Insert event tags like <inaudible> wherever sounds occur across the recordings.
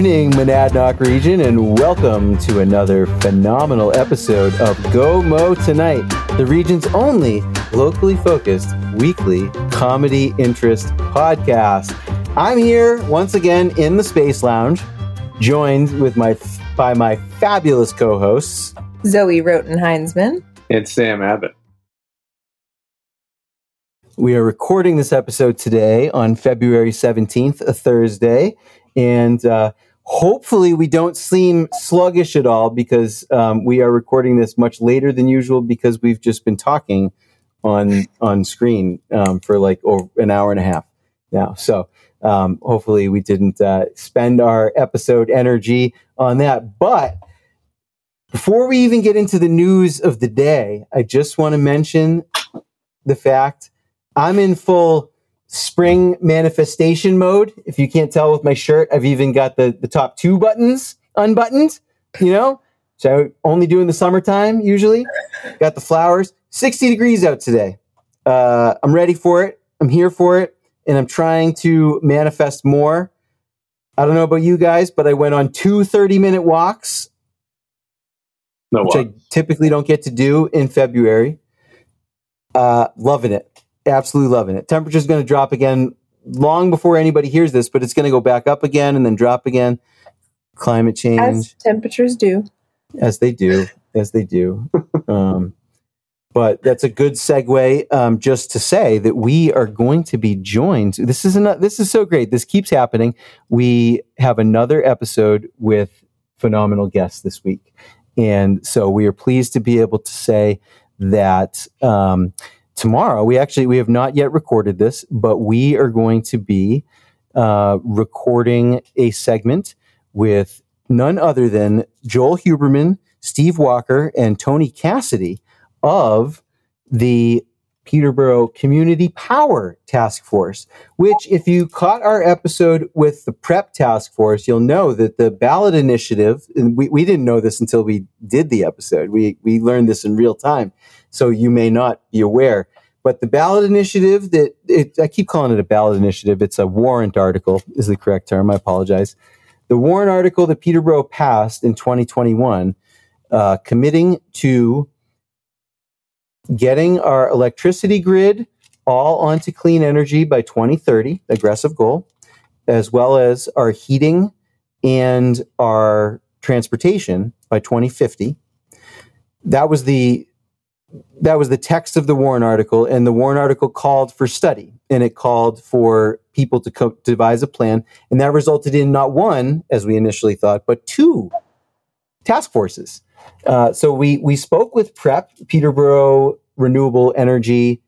Good evening, Monadnock region, and welcome to another phenomenal episode of Go Mo Tonight, the region's only locally focused weekly comedy interest podcast. I'm here once again in the Space Lounge, joined with my by my fabulous co-hosts Zoe Roten Heinsman and Sam Abbott. We are recording this episode today on February 17th, a Thursday and uh, hopefully we don't seem sluggish at all because um, we are recording this much later than usual because we've just been talking on on screen um, for like over an hour and a half now. So um, hopefully we didn't uh, spend our episode energy on that. But before we even get into the news of the day, I just want to mention the fact I'm in full spring manifestation mode. If you can't tell with my shirt, I've even got the, the top two buttons unbuttoned, you know? So only do in the summertime usually. Got the flowers. 60 degrees out today. Uh, I'm ready for it. I'm here for it. And I'm trying to manifest more. I don't know about you guys, but I went on two 30 minute walks, no which I typically don't get to do in February. Uh, loving it absolutely loving it. Temperature's going to drop again long before anybody hears this, but it's going to go back up again and then drop again. Climate change. As temperatures do. As they do. As they do. <laughs> um, but that's a good segue um, just to say that we are going to be joined. This is an, this is so great. This keeps happening. We have another episode with phenomenal guests this week, and so we are pleased to be able to say that um, tomorrow. We actually we have not yet recorded this but we are going to be uh, recording a segment with none other than joel huberman steve walker and tony cassidy of the peterborough community power task force which if you caught our episode with the prep task force you'll know that the ballot initiative and we, we didn't know this until we did the episode we, we learned this in real time so you may not be aware. But the ballot initiative that it, I keep calling it a ballot initiative. It's a warrant article is the correct term. I apologize. The warrant article that Peterborough passed in 2021, uh, committing to getting our electricity grid all onto clean energy by 2030, aggressive goal, as well as our heating and our transportation by 2050. That was the that was the text of the warrant article, and the warrant article called for study, and it called for people to, co- devise a plan, and that resulted in not one, as we initially thought, but two task forces. Uh, so we we spoke with PREP, Peterborough Renewable Energy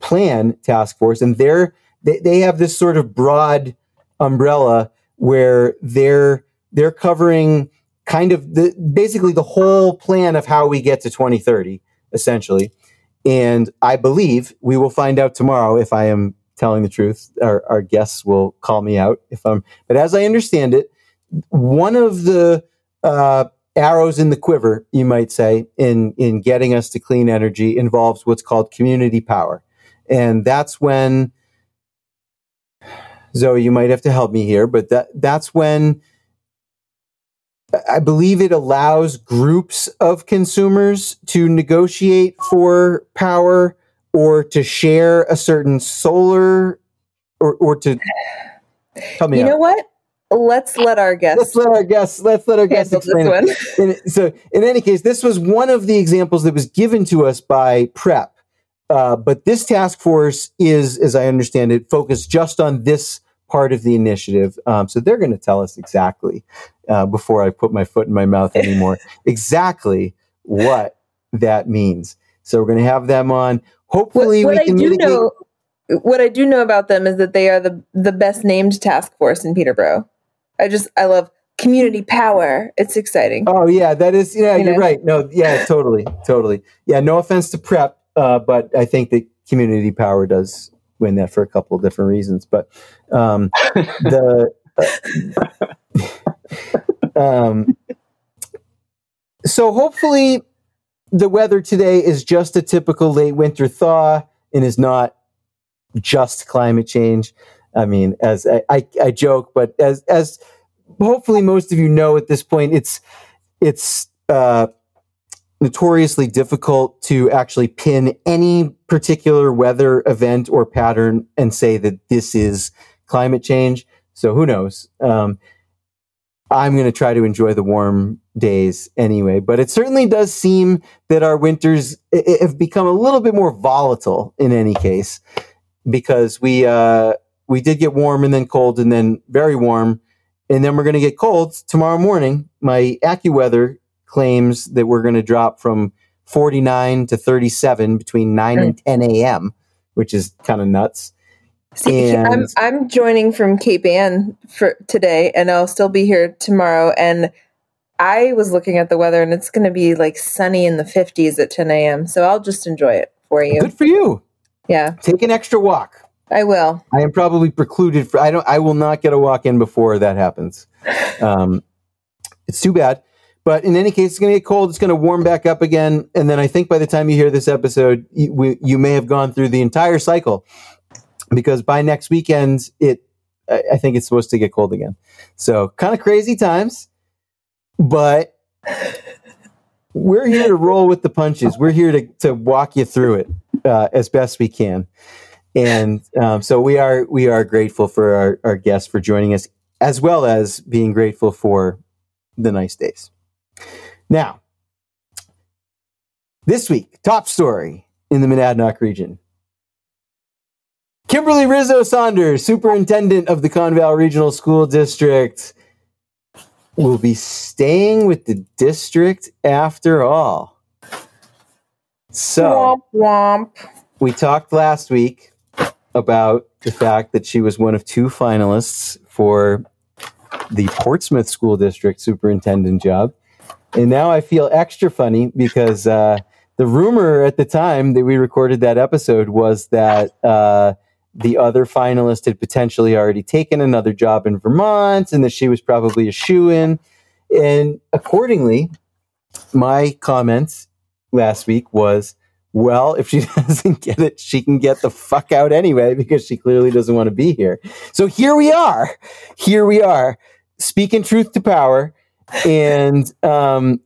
Plan Task Force, and they're they, they have this sort of broad umbrella where they're they're covering kind of the basically the whole plan of how we get to 2030 essentially. And I believe we will find out tomorrow if I am telling the truth. Our, our guests will call me out if I'm. But as I understand it, one of the uh, arrows in the quiver, you might say, in in getting us to clean energy involves what's called community power, and that's when. Zoe, you might have to help me here, but that that's when I believe it allows groups of consumers to negotiate for power or to share a certain solar or, or to tell me. You out. know what? Let's let our guests. Let's let our guests. Let's let our guests explain this one. In, so, in any case, this was one of the examples that was given to us by Prep. Uh, but this task force is, as I understand it, focused just on this part of the initiative. Um, so they're going to tell us exactly uh, before I put my foot in my mouth anymore <laughs> exactly what that means. So we're going to have them on. Hopefully, what, what we can I do mitigate- know. What I do know about them is that they are the the best named task force in Peterborough. I just I love community power. It's exciting. Oh yeah, that is yeah. You are right. No, yeah, totally, totally. Yeah, no offense to prep, uh, but I think that community power does win that for a couple of different reasons. But um, the uh, <laughs> um, so hopefully the weather today is just a typical late winter thaw and is not just climate change. I mean, as I, I, I joke, but as as hopefully most of you know at this point, it's it's uh, notoriously difficult to actually pin any particular weather event or pattern and say that this is climate change. So who knows? Um, I'm going to try to enjoy the warm days anyway, but it certainly does seem that our winters have become a little bit more volatile in any case because we uh, we did get warm and then cold and then very warm and then we're going to get cold tomorrow morning. My AccuWeather claims that we're going to drop from 49 to 37 between 9 and 10 a.m., which is kind of nuts. See, And- I'm I'm joining from Cape Ann for today, and I'll still be here tomorrow. And I was looking at the weather, and it's going to be like sunny in the 50s at 10 a.m. So I'll just enjoy it for you. Good for you. Yeah, Take an extra walk. I will. I am probably precluded for I don't I will not get a walk in before that happens. Um, it's too bad. But in any case, it's going to get cold. It's going to warm back up again, and then I think by the time you hear this episode, you, we, you may have gone through the entire cycle, because by next weekend, it I, I think it's supposed to get cold again. So kind of crazy times, but we're here to roll with the punches. We're here to to walk you through it uh, as best we can and um, so we are we are grateful for our, our guests for joining us as well as being grateful for the nice days. Now this week top story in the monadnock region. Kimberly rizzo saunders superintendent of the conval regional school district will be staying with the district after all. So Womp womp. we talked last week about the fact that she was one of two finalists for the Portsmouth School District superintendent job. And now I feel extra funny because uh, the rumor at the time that we recorded that episode was that uh, the other finalist had potentially already taken another job in Vermont and that she was probably a shoe in. And accordingly, my comment last week was well, if she <laughs> doesn't get it, she can get the fuck out anyway because she clearly doesn't want to be here. So here we are. Here we are, speaking truth to power. And um,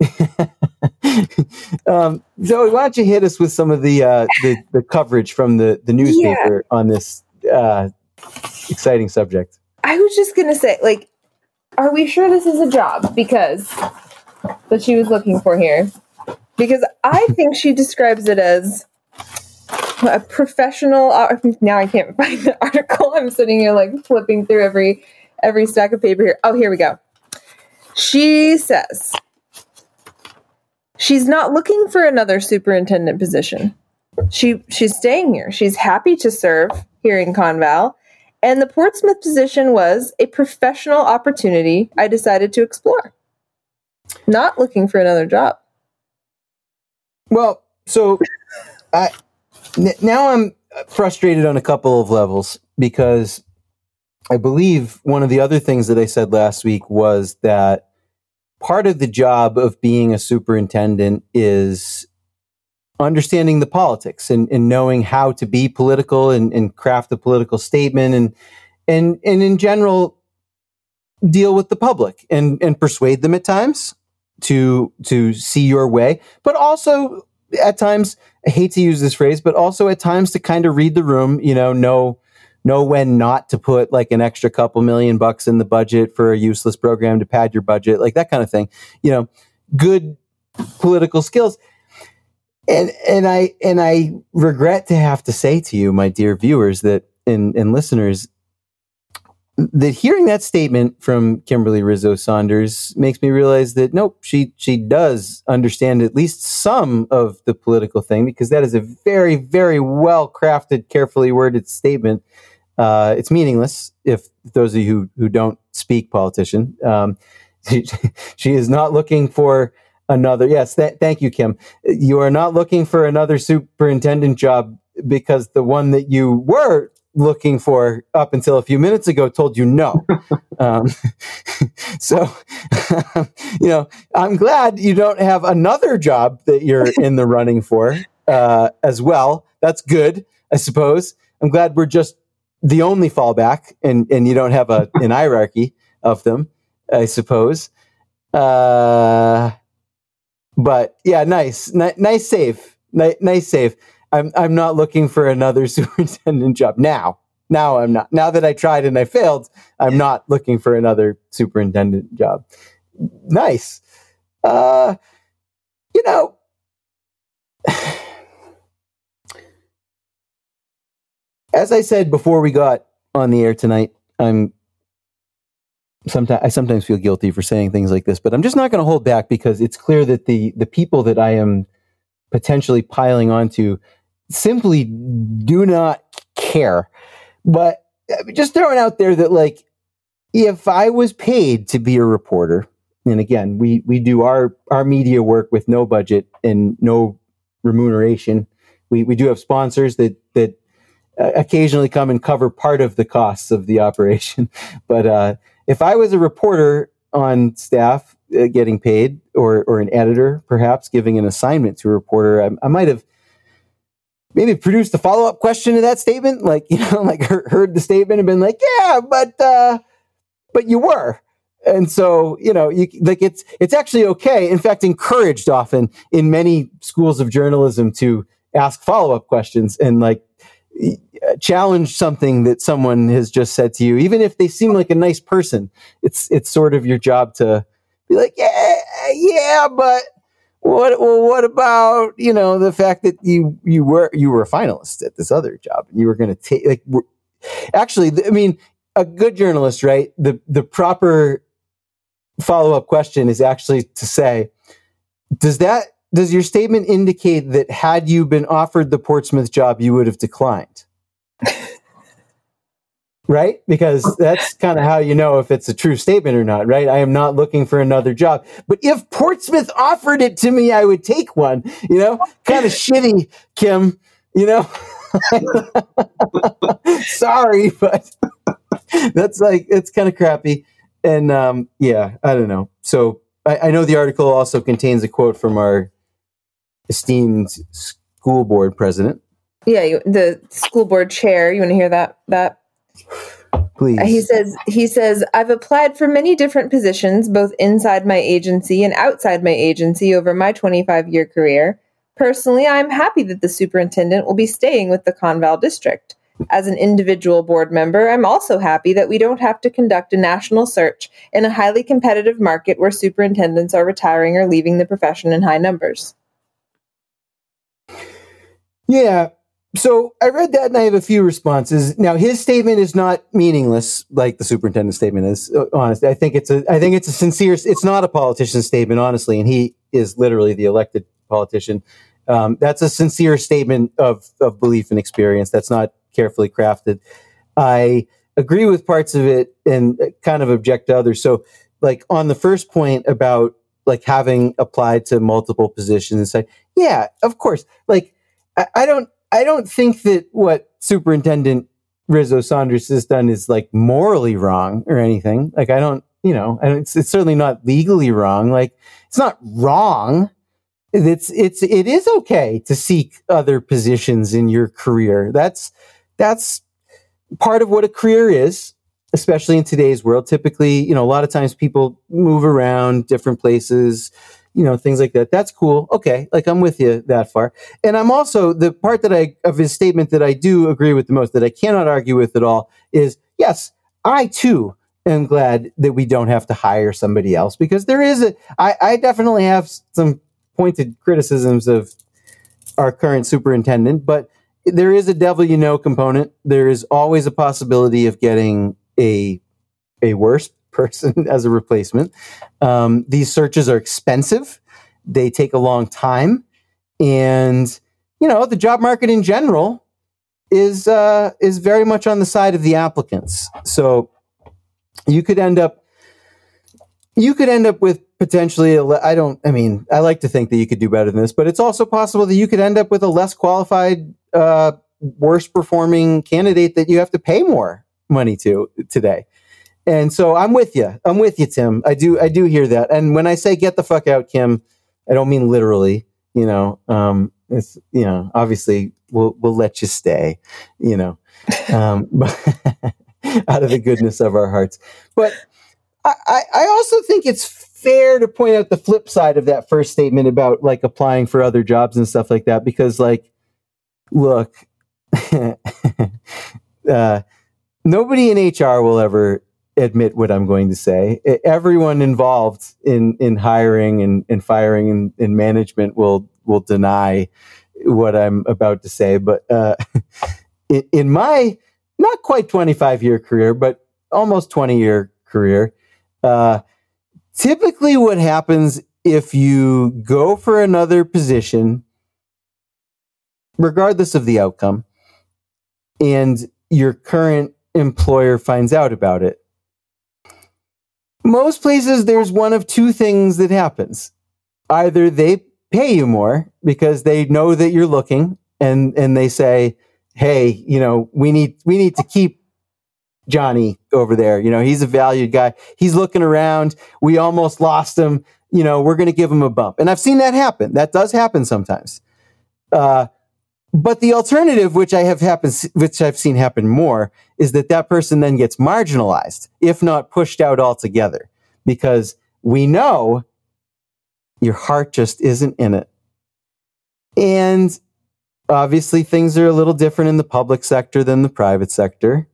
<laughs> um, Zoe, why don't you hit us with some of the uh, the, the coverage from the, the newspaper on this uh, exciting subject? I was just going to say, like, are we sure this is a job? Because that she was looking for here. Because I think she describes it as a professional. Uh, now I can't find the <laughs> article. I'm sitting here like flipping through every every stack of paper here. Oh, here we go. She says she's not looking for another superintendent position. She she's staying here. She's happy to serve here in Conval. And the Portsmouth position was a professional opportunity I decided to explore. Not looking for another job. Well, so I n- now I'm frustrated on a couple of levels because I believe one of the other things that I said last week was that part of the job of being a superintendent is understanding the politics and, and knowing how to be political and, and craft a political statement and and and in general deal with the public and and persuade them at times to to see your way but also at times i hate to use this phrase but also at times to kind of read the room you know know know when not to put like an extra couple million bucks in the budget for a useless program to pad your budget like that kind of thing. You know good political skills. And and i and i regret to have to say to you my dear viewers that and and listeners that hearing that statement from Kimberly Rizzo Saunders makes me realize that nope, she she does understand at least some of the political thing because that is a very very well crafted, carefully worded statement. Uh, it's meaningless if those of you who, who don't speak politician. Um, <laughs> she, she is not looking for another. Yes, th- thank you, Kim. You are not looking for another superintendent job because the one that you were looking for up until a few minutes ago told you no. <laughs> um, <laughs> so, <laughs> you know, I'm glad you don't have another job that you're in the running for uh, as well. That's good, I suppose. I'm glad we're just the only fallback and, and you don't have a, an hierarchy of them. I suppose. Uh, but yeah, nice, N- nice save, N- nice save. I'm I'm not looking for another <laughs> superintendent job now. Now I'm not. Now that I tried and I failed, I'm not looking for another superintendent job. Nice. Uh, you know, <sighs> as I said before we got on the air tonight, I'm sometimes I sometimes feel guilty for saying things like this, but I'm just not going to hold back because it's clear that the the people that I am potentially piling onto simply do not care. But uh, just throwing out there that like if I was paid to be a reporter, and again, we we do our our media work with no budget and no remuneration. We we do have sponsors that that uh, occasionally come and cover part of the costs of the <laughs> operation. But uh, if I was a reporter on staff uh, getting paid, or or an editor perhaps giving an assignment to a reporter, I, I might have maybe produced a follow up question to that statement, like <laughs> you know, like heard the statement and been like, yeah, but uh, but you were. And so, you know, you, like it's it's actually okay. In fact, encouraged often in many schools of journalism to ask follow up questions and like challenge something that someone has just said to you, even if they seem like a nice person. It's it's sort of your job to be like, yeah, yeah, but what well, what about you know the fact that you you were you were a finalist at this other job and you were going to take like actually I mean a good journalist right the the proper follow up question is actually to say does that does your statement indicate that had you been offered the Portsmouth job, you would have declined? <laughs> right? Because that's kind of how you know if it's a true statement or not, right? I am not looking for another job. But if Portsmouth offered it to me, I would take one, you know? Kind of shitty, Kim, you know? <laughs> Sorry, but that's like, it's kind of crappy. And um, yeah, I don't know. So I, I know the article also contains a quote from our esteemed school board president. Yeah, the school board chair. You want to hear that? That please. He says he says I've applied for many different positions, both inside my agency and outside my agency, over my 25 year career. Personally, I am happy that the superintendent will be staying with the Conval district. As an individual board member, I'm also happy that we don't have to conduct a national search in a highly competitive market where superintendents are retiring or leaving the profession in high numbers. Yeah. So I read that and I have a few responses. Now his statement is not meaningless like the superintendent's statement is. Uh, honestly, I think it's a I think it's a sincere. It's not a politician's statement, honestly, and he is literally the elected politician. Um, that's a sincere statement of of belief and experience. That's not carefully crafted. I agree with parts of it and kind of object to others. So, like on the first point about like having applied to multiple positions and say, yeah, of course, like I, I don't I don't think that what Superintendent Rizzo Saunders has done is like morally wrong or anything. Like I don't, you know, and it's, it's certainly not legally wrong. Like it's not wrong. It's it's it is okay to seek other positions in your career. That's that's part of what a career is, especially in today's world. Typically, you know, a lot of times people move around different places you know, things like that. That's cool. Okay. Like I'm with you that far. And I'm also the part that I, of his statement that I do agree with the most, that I cannot argue with at all is yes, I too am glad that we don't have to hire somebody else because there is a, I, I definitely have some pointed criticisms of our current superintendent, but there is a devil you know component. There is always a possibility of getting a, a worse person <laughs> as a replacement. Um, these searches are expensive. They take a long time. And, you know, the job market in general is, uh, is very much on the side of the applicants. So you could end up, you could end up with potentially, I don't, I mean, I like to think that you could do better than this, but it's also possible that you could end up with a less qualified, uh, worse performing candidate that you have to pay more money to today. And so I'm with you. I'm with you, Tim. I do. I do hear that. And when I say get the fuck out, Kim, I don't mean literally. You know, um, it's you know, obviously we'll we'll let you stay. You know, um, <laughs> out of the goodness of our hearts. But I, I I also think it's fair to point out the flip side of that first statement about like applying for other jobs and stuff like that because like look <laughs> uh, nobody in hr will ever admit what i'm going to say. Everyone involved in in hiring and, and firing and, and management will will deny what i'm about to say but uh, <laughs> in, in my not quite 25 year career but almost 20 year career uh, typically what happens if you go for another position regardless of the outcome and your current employer finds out about it most places there's one of two things that happens either they pay you more because they know that you're looking and and they say hey you know we need we need to keep Johnny over there. You know, he's a valued guy. He's looking around. We almost lost him. You know, we're going to give him a bump. And I've seen that happen. That does happen sometimes. Uh, but the alternative, which I have happened, which I've seen happen more, is that that person then gets marginalized, if not pushed out altogether, because we know your heart just isn't in it. And obviously, things are a little different in the public sector than the private sector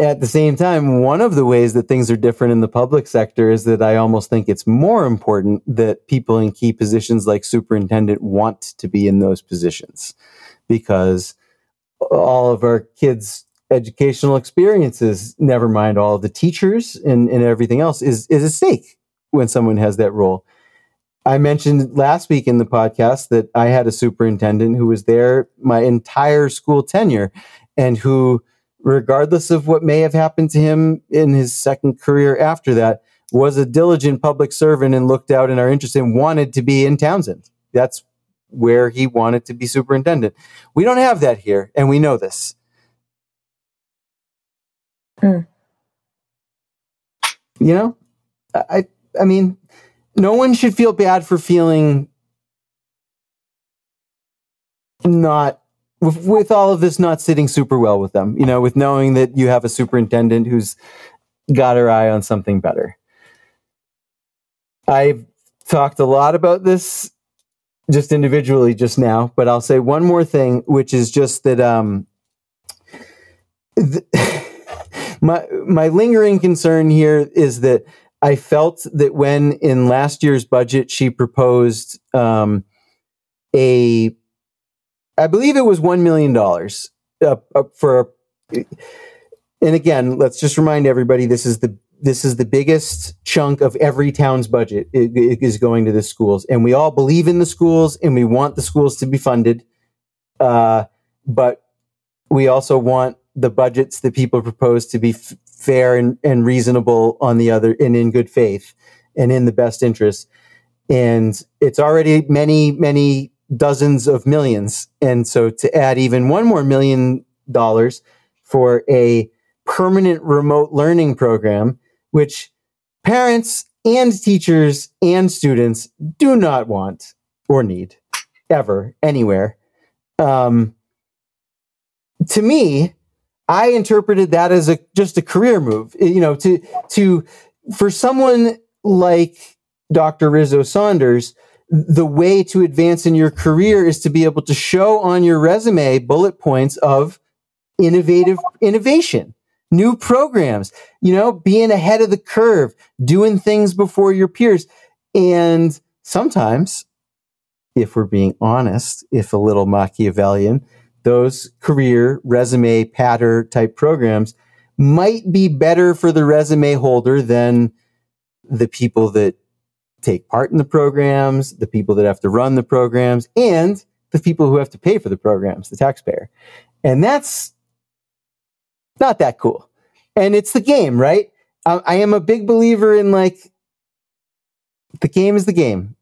at the same time, one of the ways that things are different in the public sector is that I almost think it's more important that people in key positions like superintendent want to be in those positions because all of our kids' educational experiences, never mind all of the teachers and, and everything else, is, is at stake when someone has that role. I mentioned last week in the podcast that I had a superintendent who was there my entire school tenure and who regardless of what may have happened to him in his second career after that, was a diligent public servant and looked out in our interest and wanted to be in Townsend. That's where he wanted to be superintendent. We don't have that here, and we know this. Mm. You know, I I mean, no one should feel bad for feeling not with, with all of this not sitting super well with them, you know, with knowing that you have a superintendent who's got her eye on something better. I've talked a lot about this just individually just now, but I'll say one more thing, which is just that um, th- <laughs> my my lingering concern here is that I felt that when in last year's budget she proposed um, a I believe it was $1 million uh, uh, for, and again, let's just remind everybody, this is the, this is the biggest chunk of every town's budget it, it is going to the schools. And we all believe in the schools and we want the schools to be funded. Uh, but we also want the budgets that people propose to be f- fair and, and reasonable on the other and in good faith and in the best interest. And it's already many, many dozens of millions. And so to add even one more million dollars for a permanent remote learning program, which parents and teachers and students do not want or need ever anywhere. Um, to me, I interpreted that as a just a career move. You know, to to for someone like Dr. Rizzo Saunders, the way to advance in your career is to be able to show on your resume bullet points of innovative innovation, new programs, you know, being ahead of the curve, doing things before your peers. And sometimes, if we're being honest, if a little Machiavellian, those career resume patter type programs might be better for the resume holder than the people that take part in the programs, the people that have to run the programs, and the people who have to pay for the programs, the taxpayer. And that's not that cool. And it's the game, right? I, I am a big believer in like the game is the game,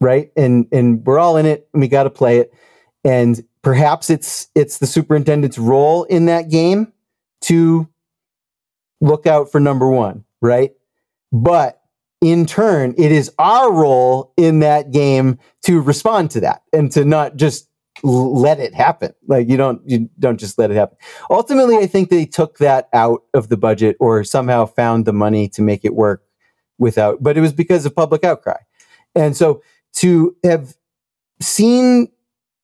right? And and we're all in it and we got to play it. And perhaps it's it's the superintendent's role in that game to look out for number 1, right? But in turn, it is our role in that game to respond to that and to not just let it happen. Like you don't you don't just let it happen. Ultimately, I think they took that out of the budget or somehow found the money to make it work without. But it was because of public outcry, and so to have seen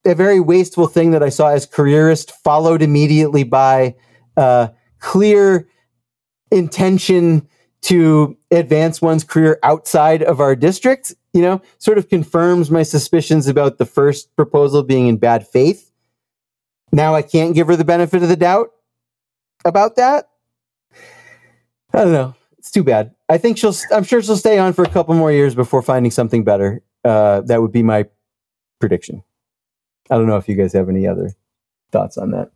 a very wasteful thing that I saw as careerist, followed immediately by uh, clear intention to advance one's career outside of our district, you know, sort of confirms my suspicions about the first proposal being in bad faith. Now I can't give her the benefit of the doubt about that. I don't know. It's too bad. I think she'll, I'm sure she'll stay on for a couple more years before finding something better. Uh, that would be my prediction. I don't know if you guys have any other thoughts on that.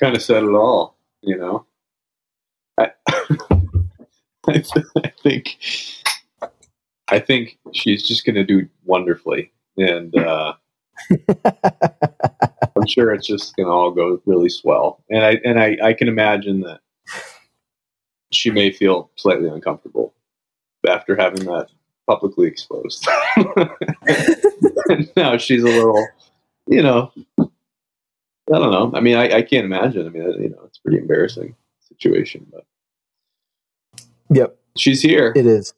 Kind of said it all, you know. I, I, <laughs> th- I think I think she's just going to do wonderfully, and uh, <laughs> I'm sure it's just going to all go really swell. And I and I, I can imagine that she may feel slightly uncomfortable after having that publicly exposed. <laughs> now she's a little, you know, I don't know. I mean, I, I can't imagine. I mean, you know, it's pretty embarrassing situation, but Yep, she's here. it is.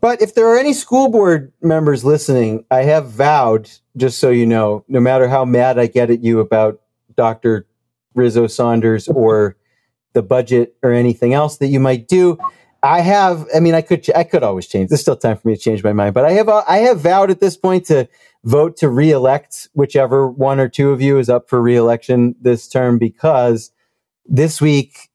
But if there are any school board members listening, I have vowed, just so you know, no matter how mad I get at you about Dr. Rizzo Saunders or the budget or anything else that you might do, I have. I mean, I could. I could always change. There's still time for me to change my mind. But I have. I have vowed at this point to vote to reelect whichever one or two of you is up for reelection this term because this week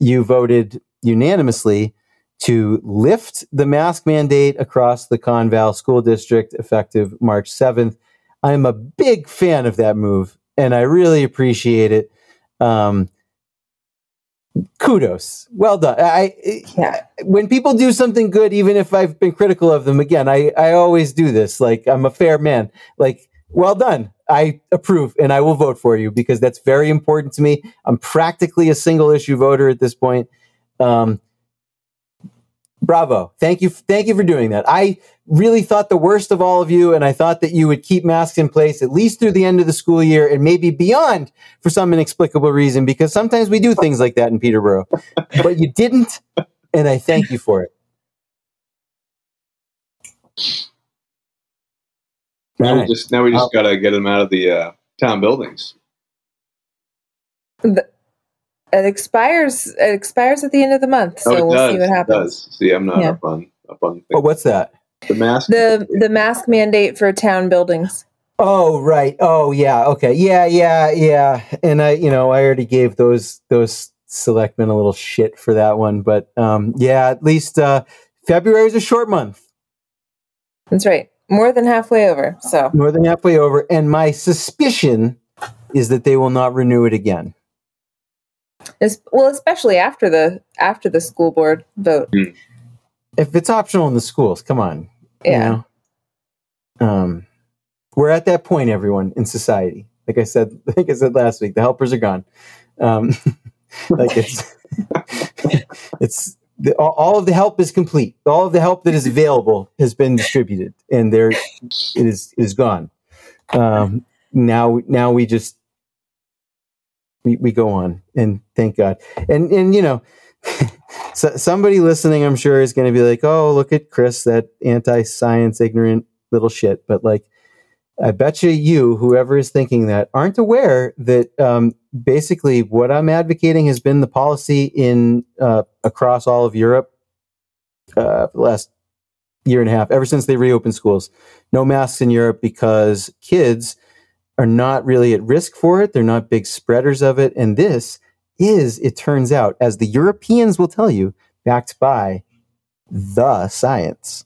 you voted unanimously to lift the mask mandate across the Conval School District effective March 7th. I'm a big fan of that move and I really appreciate it. Um, kudos. Well done. I, Yeah. when people do something good, even if I've been critical of them, again, I, I always do this. Like I'm a fair man. Like, well done. I approve and I will vote for you because that's very important to me. I'm practically a single issue voter at this point. Um, bravo. Thank you. Thank you for doing that. I really thought the worst of all of you, and I thought that you would keep masks in place at least through the end of the school year and maybe beyond for some inexplicable reason, because sometimes we do things like that in Peterborough. but you didn't, and I thank you for it. Now All we just now we just got to get them out of the uh, town buildings. The- It expires. It expires at the end of the month, so oh, we'll does. see what it happens. does. See, I'm not Yeah. up on up on Oh, what's that? the mask. The the mask mandate for town buildings. Oh, right. Oh, yeah. Okay. Yeah, yeah, yeah. And I, you know, I already gave those those selectmen a little shit for that one, but um, yeah, at least uh, February is a short month, That's right. More than halfway over. So more than halfway over, and my suspicion is that they will not renew it again. Es- well, especially after the after the school board vote. If it's optional in the schools, come on. you Yeah. know? Um, we're at that point, everyone in society. Like I said, <laughs> like I said last week, the helpers are gone. Um, <laughs> like it's <laughs> it's the, all, of the help is complete. All of the help that is available has been distributed, and there it is is gone. Um, now now we just we, we go on, and thank God. And and you know. <laughs> So, somebody listening, I'm sure, is going to be like, "Oh, look at Chris, that anti-science, ignorant little shit." But like, I bet you, you, whoever is thinking that, aren't aware that um, basically what I'm advocating has been the policy in uh, across all of Europe uh, for the last year and a half, ever since they reopened schools. No masks in Europe because kids are not really at risk for it. They're not big spreaders of it, and this is, it turns out, as the Europeans will tell you, backed by the science.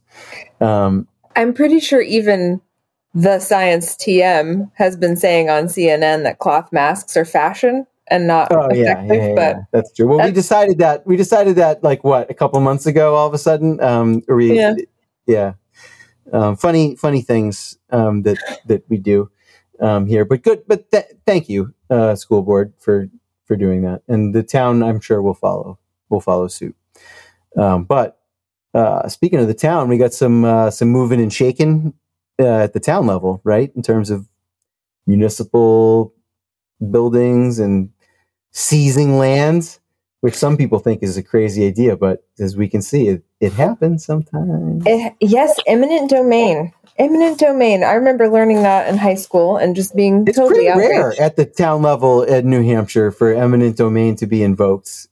Um, I'm pretty sure even the Science TM has been saying on CNN that cloth masks are fashion and not oh yeah, effective. yeah, yeah, but yeah. that's true. Well, we decided that we decided that like what a couple months ago, all of a sudden, um, we, Yeah. yeah. Um, funny, funny things um, that that we do um, here, but good. But th- thank you, uh, school board, for for doing that, and the town, I'm sure, will follow will follow suit. Um, but uh, speaking of the town, we got some uh, some moving and shaking uh, at the town level, right? In terms of municipal buildings and seizing lands, which some people think is a crazy idea, but as we can see, it, it happens sometimes. It, yes, eminent domain. Eminent domain. I remember learning that in high school and just being It's totally pretty rare at the town level at New Hampshire for eminent domain to be invoked.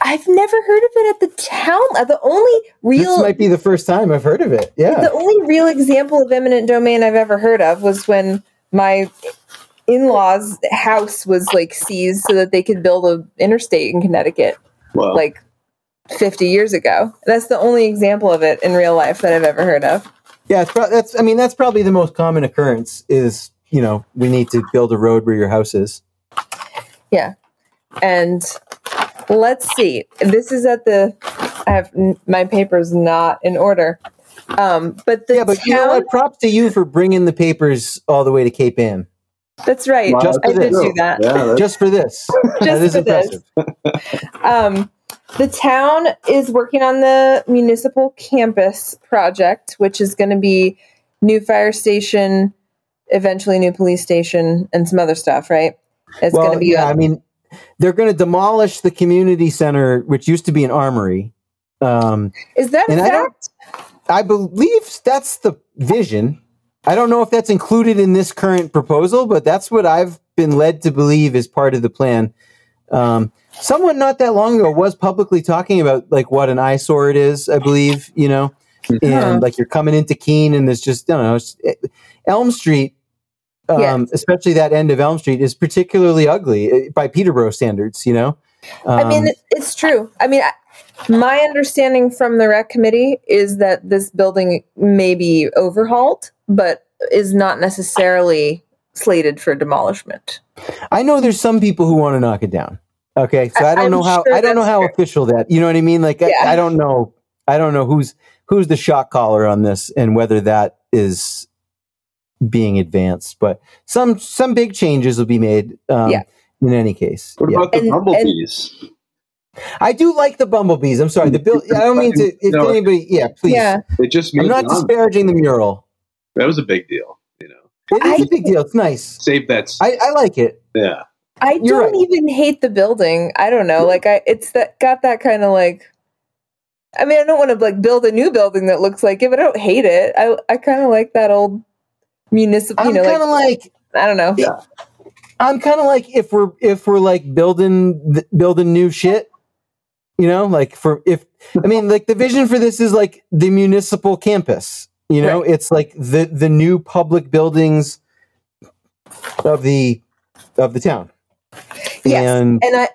I've never heard of it at the town. uh, The only real This might be the first time I've heard of it. Yeah. The only real example of eminent domain I've ever heard of was when my in-laws house was like seized so that they could build a interstate in Connecticut Well, like 50 years ago. That's the only example of it in real life that I've ever heard of. Yeah, it's pro- that's. I mean, that's probably the most common occurrence. Is you know we need to build a road where your house is. Yeah, and let's see. This is at the I have my papers not in order. Um, but the Yeah, but you know what? Props to you for bringing the papers all the way to Cape Ann That's right. Wow, just I for did this. do that. Yeah, just for this. <laughs> that Just is for this. impressive. <laughs> Um, the town is working on the municipal campus project, which is going to be new fire station, eventually new police station, and some other stuff. Right? It's well, going to be. yeah. a- I mean, they're going to demolish the community center, which used to be an armory. Um, is that a and I fact? I believe that's the vision. I don't know if that's included in this current proposal, but that's what I've been led to believe is part of the plan. Um, someone not that long ago was publicly talking about like what an eyesore it is. I believe you know, and like you're coming into Keene, and there's just I don't know it's- it- Elm Street. Um, Yes. Especially that end of Elm Street is particularly ugly uh, by Peterborough standards. You know, I mean, Um, it's true. I mean, I, my understanding from the rec committee is that this building may be overhauled, but is not necessarily slated for demolishment. I know there's some people who want to knock it down. Okay, so I- I, don't I'm know how sure I don't know how fair. official that. You know what I mean? Like Yeah. I, I don't know. I don't know who's who's the shot caller on this and whether that is being advanced. But some some big changes will be made. Um, Yeah. In any case, what yeah. about the And- and- bumblebees? I do like the bumblebees. I'm sorry. The bill. I don't mean to. <laughs> If No. anybody, yeah, please. Yeah, It just I'm not disparaging the mural. That was a big deal. You know, It is I- a big deal. It's nice. save that. I like it. yeah, I You're don't right. even hate the building. I don't know. Like I, it's that got that kind of like. I mean, I don't want to like build a new building that looks like it, but I don't hate it. I I kind of like that old municipal. I'm You know, kind of like, like I don't know. Yeah. I'm kind of like if we're if we're like building building new shit, you know, like for if I mean like the vision for this is like the municipal campus, you know, it's like the the new public buildings of the of the town. Yes. And and I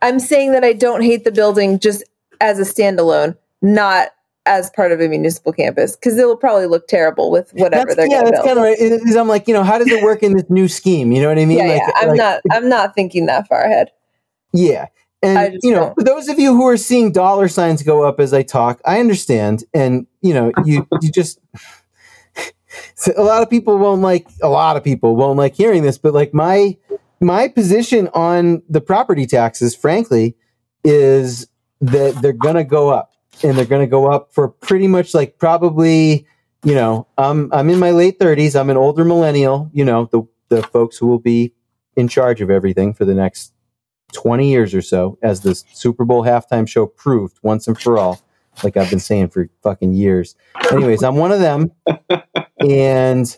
I'm saying that I don't hate the building just as a standalone, not as part of a municipal campus, because it'll probably look terrible with whatever that's, they're yeah, going to that's kind of right. It is- I'm like, you know, how does it work in this new scheme? You know what I mean? yeah, like, yeah. I'm like- not. I'm not thinking that far ahead. Yeah. And you know, those of you who are seeing dollar signs go up as I talk, I understand. And you know, you you just <laughs> a lot of people won't like a lot of people won't like hearing this, but like my my position on the property taxes, frankly, is that they're gonna go up. And they're gonna go up for pretty much like probably, you know, I'm I'm in my late thirties, I'm an older millennial, you know, the the folks who will be in charge of everything for the next 20 years or so, as the Super Bowl halftime show proved once and for all, like I've been saying for fucking years. Anyways, I'm one of them. <laughs> And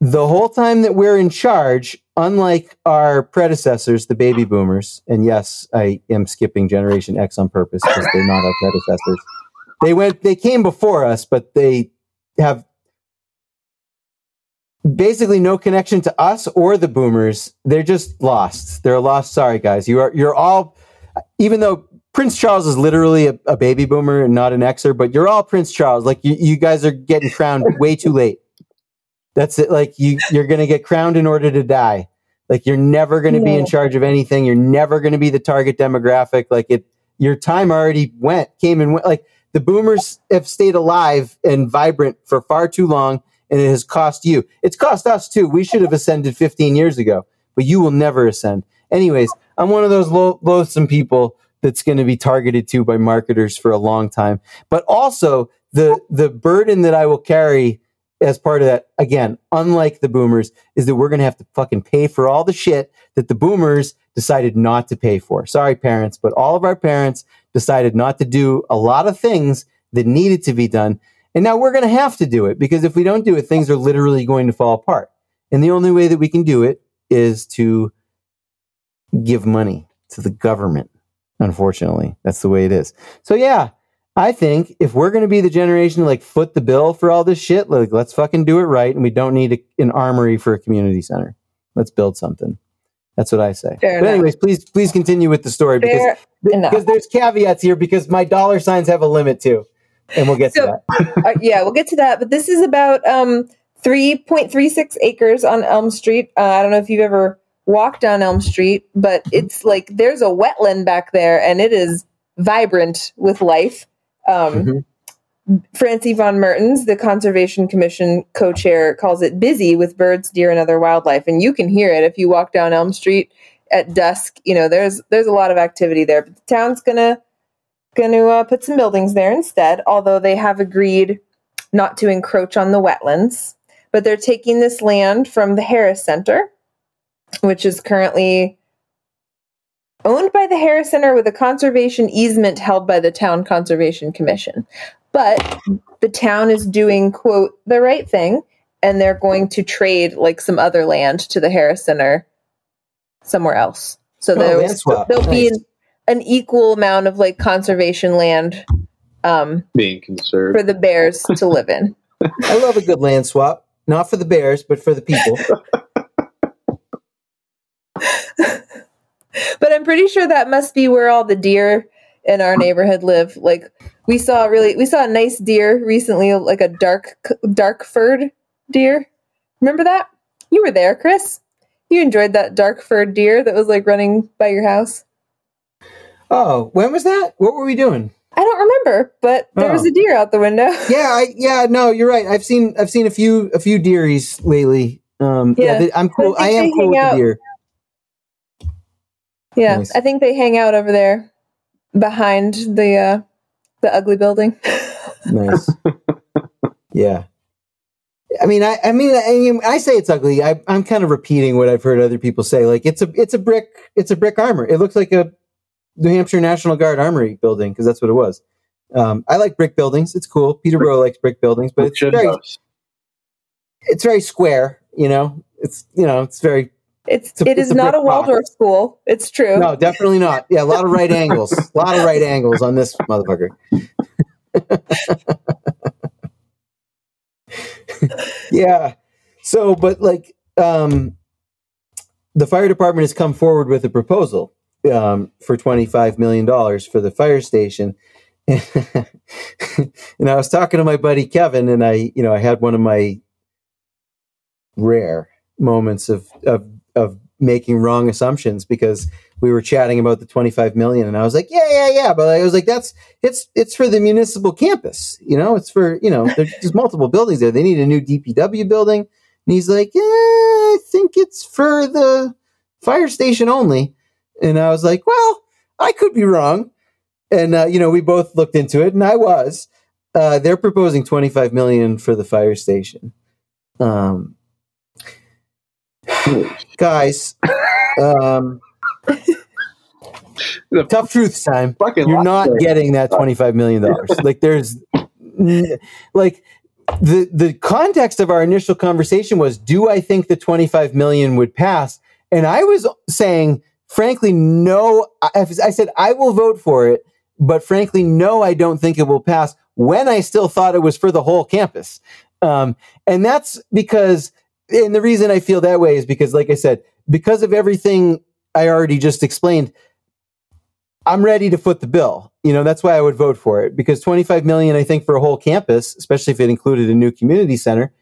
the whole time that we're in charge, unlike our predecessors, the baby boomers, and yes, I am skipping Generation X on purpose because they're not our predecessors. They went, they came before us, but they have basically no connection to us or the boomers. They're just lost. They're lost. Sorry, guys. You are you're all even though Prince Charles is literally a, a baby boomer and not an Xer, but you're all Prince Charles. Like you, you guys are getting crowned way too late. That's it. Like you you're gonna get crowned in order to die. Like you're never gonna be in charge of anything. You're never gonna be the target demographic. Like it your time already went, came and went. Like the boomers have stayed alive and vibrant for far too long and it has cost you. It's cost us too. We should have ascended 15 years ago, but you will never ascend. Anyways, I'm one of those low, loathsome people that's going to be targeted to by marketers for a long time. But also the the burden that I will carry as part of that, again, unlike the boomers, is that we're going to have to fucking pay for all the shit that the boomers decided not to pay for. Sorry, parents, but all of our parents decided not to do a lot of things that needed to be done. And now we're going to have to do it because if we don't do it, things are literally going to fall apart. And the only way that we can do it is to give money to the government. Unfortunately, that's the way it is. So yeah, I think if we're going to be the generation to like foot the bill for all this shit, like let's fucking do it right, and we don't need a, an armory for a community center. Let's build something. That's what I say. Fair but enough. anyways, please please continue with the story Fair because enough. because there's caveats here because my dollar signs have a limit too, and we'll get So- to that. <laughs> Uh, yeah, we'll get to that. But this is about um, 3.36 acres on Elm Street. Uh, I don't know if you've ever walked on Elm Street, but it's like there's a wetland back there and it is vibrant with life. Um, Mhm. Francie von Mertens, the Conservation Commission co chair, calls it busy with birds, deer, and other wildlife. And you can hear it if you walk down Elm Street at dusk. You know, there's there's a lot of activity there. But the town's gonna gonna uh, put some buildings there instead, although they have agreed not to encroach on the wetlands. But they're taking this land from the Harris Center, which is currently owned by the Harris Center with a conservation easement held by the Town Conservation Commission. But the town is doing, quote, the right thing, and they're going to trade like some other land to the Harris Center somewhere else. So Oh, there there'll be an, an equal amount of like conservation land um, Being conserved. for the bears to live in. <laughs> I love a good land swap, not for the bears, but for the people. <laughs> But I'm pretty sure that must be where all the deer in our neighborhood live. Like we saw really we saw a nice deer recently, like a dark dark furred deer. Remember that? You were there, Chris. You enjoyed that dark furred deer that was like running by your house. Oh, when was that? What were we doing? I don't remember, but there was Oh. a deer out the window. <laughs> Yeah, I, yeah, no, you're right. I've seen I've seen a few a few deeries lately. Um, yeah, Yeah. I'm cool. I I, am cool with out- the deer. Yeah, Nice. I think they hang out over there behind the uh the ugly building. <laughs> Nice. <laughs> yeah. I mean, I, I mean, I, I say it's ugly. I, I'm kind of repeating what I've heard other people say. Like it's a, it's a brick, it's a brick armor. It looks like a New Hampshire National Guard armory building because that's what it was. Um, I like brick buildings. It's cool. Peterborough likes brick buildings, but it's very, does. it's very square. You know, it's you know, it's very It's It's a- it's a not a brick box. Waldorf school. It's true. no, definitely not. Yeah, a lot of right angles, a lot of right angles on this motherfucker. <laughs> yeah. So, but like, um, the fire department has come forward with a proposal um, for $25 million for the fire station. <laughs> and I was talking to my buddy Kevin, and I, you know, I had one of my rare moments of, of, of making wrong assumptions because we were chatting about the 25 million and I was like, yeah, yeah, yeah. But I was like, that's, it's, it's for the municipal campus. You know, it's for, you know, there's multiple buildings there. They need a new DPW building. And he's like, yeah, I think it's for the fire station only. And I was like, well, I could be wrong. And, uh, you know, we both looked into it and I was, uh, they're proposing 25 million for the fire station. Um, guys, um, tough truth time. You're not getting that 25 million dollars. <laughs> like there's like the the context of our initial conversation was do I think the 25 million would pass? And I was saying frankly no I, I said I will vote for it, but frankly no I don't think it will pass when I still thought it was for the whole campus. Um, and that's because and the reason I feel that way is because like I said because of everything I already just explained I'm ready to foot the bill. You know, that's why I would vote for it because 25 million, I think, for a whole campus, especially if it included a new community center,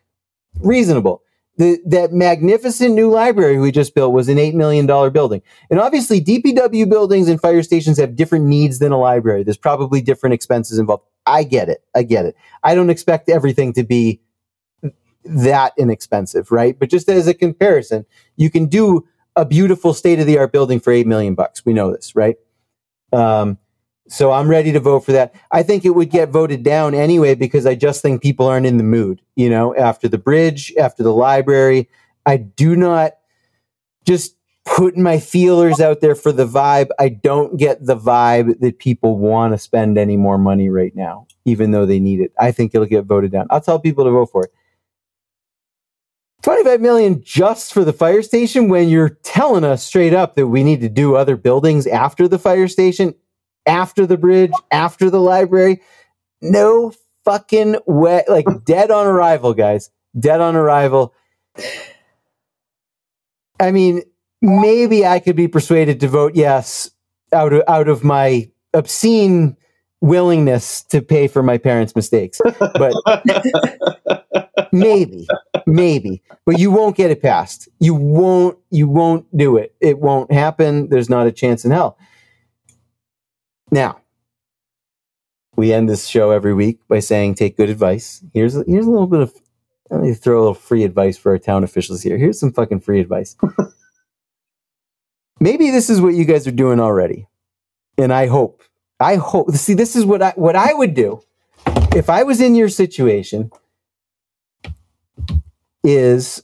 reasonable. The, that magnificent new library we just built was an $8 million building. And obviously, DPW buildings and fire stations have different needs than a library. There's probably different expenses involved. I get it. I get it. I don't expect everything to be that inexpensive, right? But just as a comparison, you can do a beautiful state of the art building for 8 million bucks. We know this, right? Um, So I'm ready to vote for that. I think it would get voted down anyway because I just think people aren't in the mood, you know, after the bridge, after the library. I do not just putting my feelers out there for the vibe. I don't get the vibe that people want to spend any more money right now, even though they need it. I think it'll get voted down. I'll tell people to vote for it. 25 million just for the fire station when you're telling us straight up that we need to do other buildings after the fire station, after the bridge, after the library. No fucking way. Like <laughs> dead on arrival, guys. Dead on arrival. I mean, maybe I could be persuaded to vote yes out of out of my obscene willingness to pay for my parents' mistakes. But <laughs> maybe, maybe. But you won't get it passed. You won't you won't do it. It won't happen. There's not a chance in hell. Now, we end this show every week by saying take good advice. Here's here's a little bit of let me throw a little free advice for our town officials here. Here's some fucking free advice. <laughs> Maybe this is what you guys are doing already. And I hope, I hope, see, this is what I, what I would do if I was in your situation is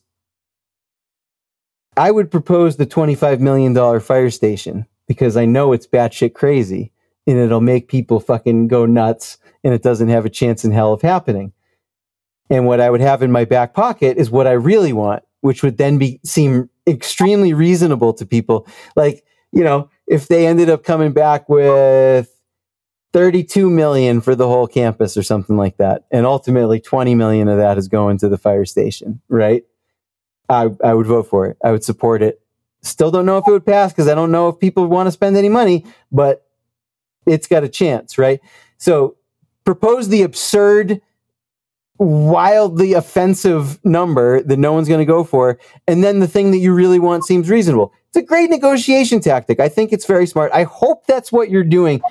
I would propose the $25 million fire station because I know it's batshit crazy and it'll make people fucking go nuts and it doesn't have a chance in hell of happening. And what I would have in my back pocket is what I really want, which would then be seem extremely reasonable to people. Like, you know, if they ended up coming back with 32 million for the whole campus or something like that, and ultimately 20 million of that is going to the fire station, right? I, I would vote for it. I would support it. Still don't know if it would pass because I don't know if people want to spend any money, but it's got a chance, right? So propose the absurd wildly offensive number that no one's going to go for. And then the thing that you really want seems reasonable. It's a great negotiation tactic. I think it's very smart. I hope that's what you're doing.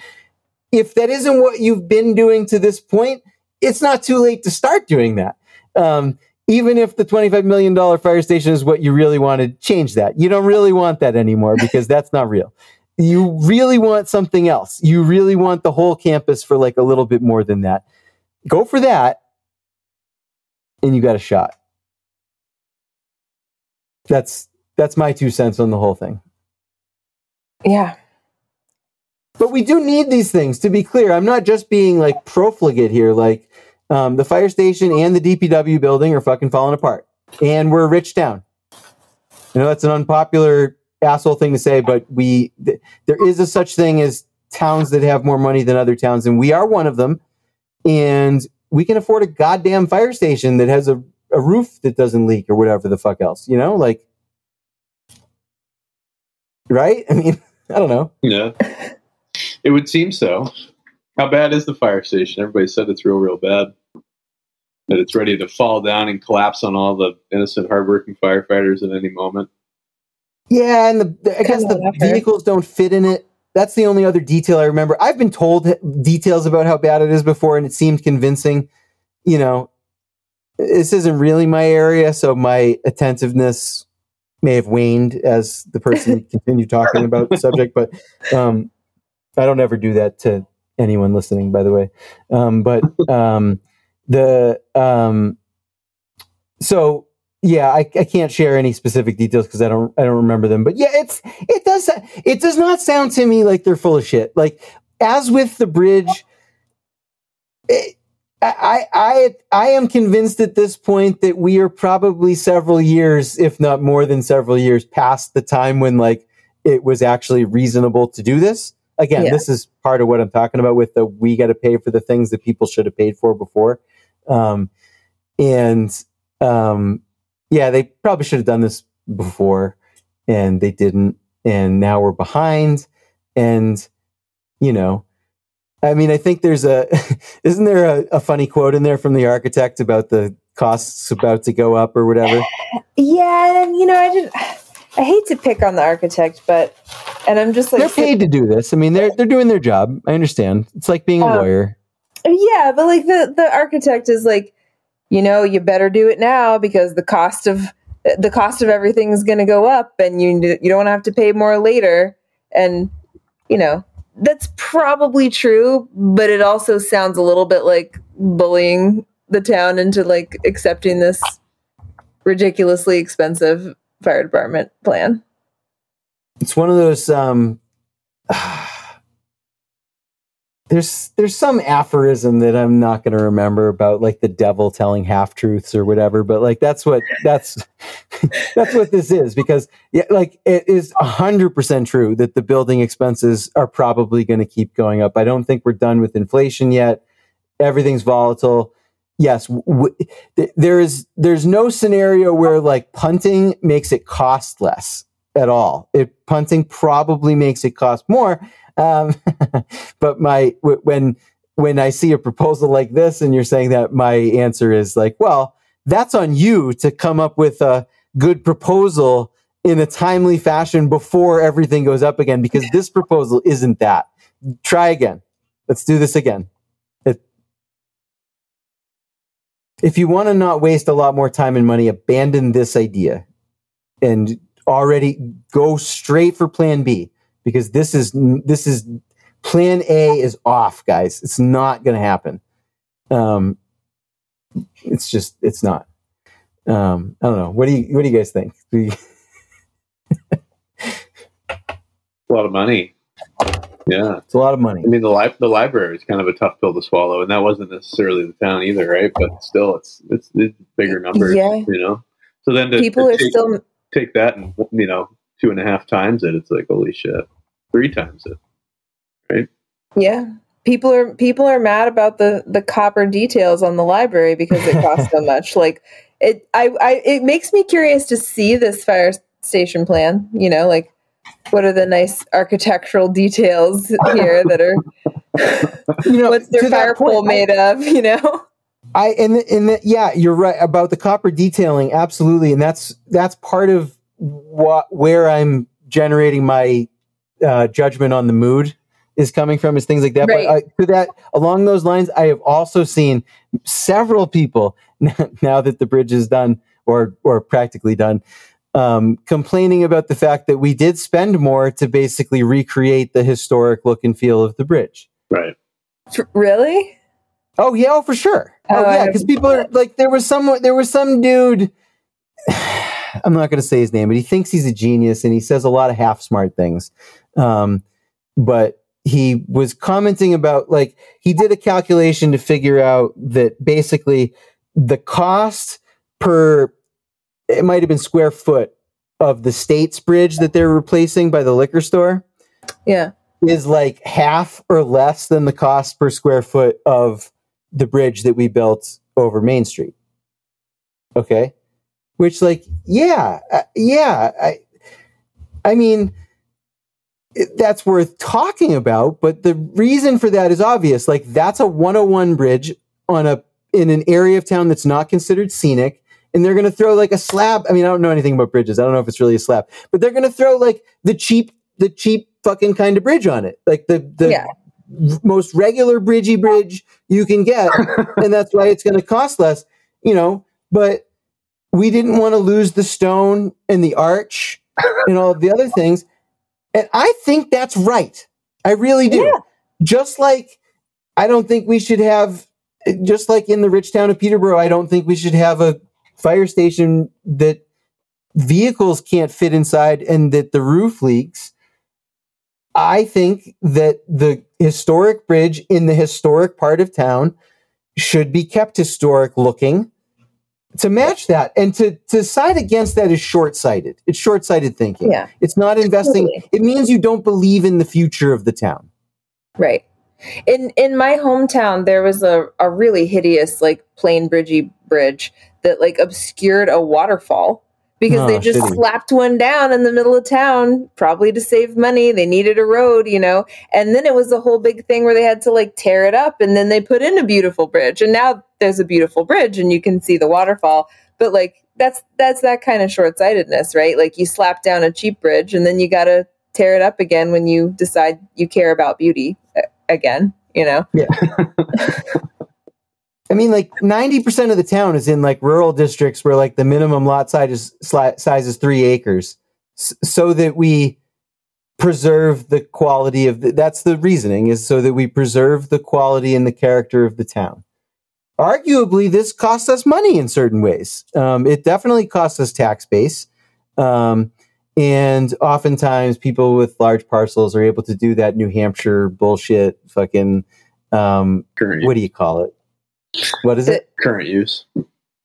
If that isn't what you've been doing to this point, it's not too late to start doing that. Um, even if the $25 million fire station is what you really want to change that. You don't really want that anymore because that's not real. You really want something else. You really want the whole campus for like a little bit more than that. Go for that and you got a shot. That's that's my two cents on the whole thing. Yeah. But we do need these things to be clear. I'm not just being like profligate here. Like um, the fire station and the DPW building are fucking falling apart, and we're rich town. I know that's an unpopular asshole thing to say, but we th- there is a such thing as towns that have more money than other towns, and we are one of them. And we can afford a goddamn fire station that has a, a roof that doesn't leak or whatever the fuck else, you know? Like, right? <laughs> I mean, I don't know. Yeah. It would seem so. How bad is the fire station? Everybody said it's real, real bad. That it's ready to fall down and collapse on all the innocent, hardworking firefighters at any moment. Yeah, and the, I guess the vehicles don't fit in it that's the only other detail I remember. I've been told details about how bad it is before, and it seemed convincing. You know, this isn't really my area, so my attentiveness may have waned as the person <laughs> continued talking about the subject. But um, I don't ever do that to anyone listening, by the way. Um, but <laughs> um, the um, so yeah, I, I can't share any specific details because I don't I don't remember them. But yeah, it's it does it does not sound to me like they're full of shit. Like as with the bridge, it, I I I am convinced at this point that we are probably several years, if not more than several years, past the time when like it was actually reasonable to do this. Again, yeah. this is part of what I'm talking about with the we got to pay for the things that people should have paid for before. Um, and um, yeah, they probably should have done this before and they didn't. And now we're behind. And, you know, I mean, I think there's a, <laughs> isn't there a, a funny quote in there from the architect about the costs about to go up or whatever? Yeah. And, you know, I just, I hate to pick on the architect, but, and I'm just like, they're paid to do this. I mean, they're, they're doing their job. I understand. It's like being a um, lawyer. Yeah. But like the, the architect is like, you know, you better do it now because the cost of the cost of everything is going to go up and you you don't have to pay more later and you know, that's probably true, but it also sounds a little bit like bullying the town into like accepting this ridiculously expensive fire department plan. It's one of those um <sighs> there's there's some aphorism that I'm not going to remember about like the devil telling half truths or whatever, but like that's what that's <laughs> that's what this is because yeah, like it is hundred percent true that the building expenses are probably going to keep going up. I don't think we're done with inflation yet. Everything's volatile. Yes, w- th- there is there's no scenario where like punting makes it cost less at all. It punting probably makes it cost more um, <laughs> but my when when I see a proposal like this, and you're saying that, my answer is like, well, that's on you to come up with a good proposal in a timely fashion before everything goes up again, because this proposal isn't that. Try again. Let's do this again. It, if you want to not waste a lot more time and money, abandon this idea and already go straight for plan B because this is this is plan A is off, guys. It's not going to happen. Um, it's just it's not. Um, I don't know. What do you what do you guys think? You... <laughs> a lot of money. Yeah, it's a lot of money. I mean, the li- the library is kind of a tough pill to swallow, and that wasn't necessarily the town either, right? But still, it's it's, it's bigger numbers, yeah. you know. So then to, people to are take, still take that and you know two and a half times it, it's like holy shit, three times it, right? Yeah, people are people are mad about the the copper details on the library because it costs so <laughs> much. Like it, I, I, it makes me curious to see this fire station plan. You know, like what are the nice architectural details here that are, you know, what's their fire pole made I, of? You know. I and and the, yeah, you're right about the copper detailing, absolutely, and that's that's part of what where I'm generating my uh, judgment on the mood is coming from is things like that. Right. But uh, to that, along those lines, I have also seen several people <laughs> now that the bridge is done or or practically done, um, complaining about the fact that we did spend more to basically recreate the historic look and feel of the bridge. Right. Really? Oh yeah, oh for sure. Oh, oh yeah, because people are like there was some there was some dude. <sighs> I'm not going to say his name, but he thinks he's a genius and he says a lot of half smart things. Um, but he was commenting about like he did a calculation to figure out that basically the cost per it might have been square foot of the states bridge that they're replacing by the liquor store. Yeah. Is like half or less than the cost per square foot of the bridge that we built over Main Street. Okay. Which like, yeah, uh, yeah, I, I mean, that's worth talking about. But the reason for that is obvious. Like that's a 101 bridge on a in an area of town that's not considered scenic. And they're going to throw like a slab. I mean, I don't know anything about bridges. I don't know if it's really a slab, but they're going to throw like the cheap, the cheap fucking kind of bridge on it. Like the, the yeah. most regular bridgey bridge you can get. <laughs> and that's why it's going to cost less, you know, but we didn't want to lose the stone and the arch and all the other things. And I think that's right. I really do. Yeah. Just like I don't think we should have, just like in the rich town of Peterborough, I don't think we should have a fire station that vehicles can't fit inside and that the roof leaks. I think that the historic bridge in the historic part of town should be kept historic looking to match that. And to to side against that is short-sighted. It's short-sighted thinking. Yeah. It's not investing. It means you don't believe in the future of the town. Right. In in my hometown there was a, a really hideous like plain bridgey bridge that like obscured a waterfall because Oh, they just shitty. slapped one down in the middle of town, probably to save money. They needed a road, you know. And then it was a whole big thing where they had to like tear it up and then they put in a beautiful bridge. And now there's a beautiful bridge and you can see the waterfall. But like that's that's that kind of short-sightedness, right? Like you slap down a cheap bridge and then you got to tear it up again when you decide you care about beauty uh, again, you know. <laughs> i mean like 90% of the town is in like rural districts where like the minimum lot size is size is three acres. So that we preserve the quality of the, that's the reasoning is so that we preserve the quality and the character of the town. Arguably this costs us money in certain ways. Um, it definitely costs us tax base. Um, and oftentimes people with large parcels are able to do that new hampshire bullshit fucking um, what do you call it what is it current use.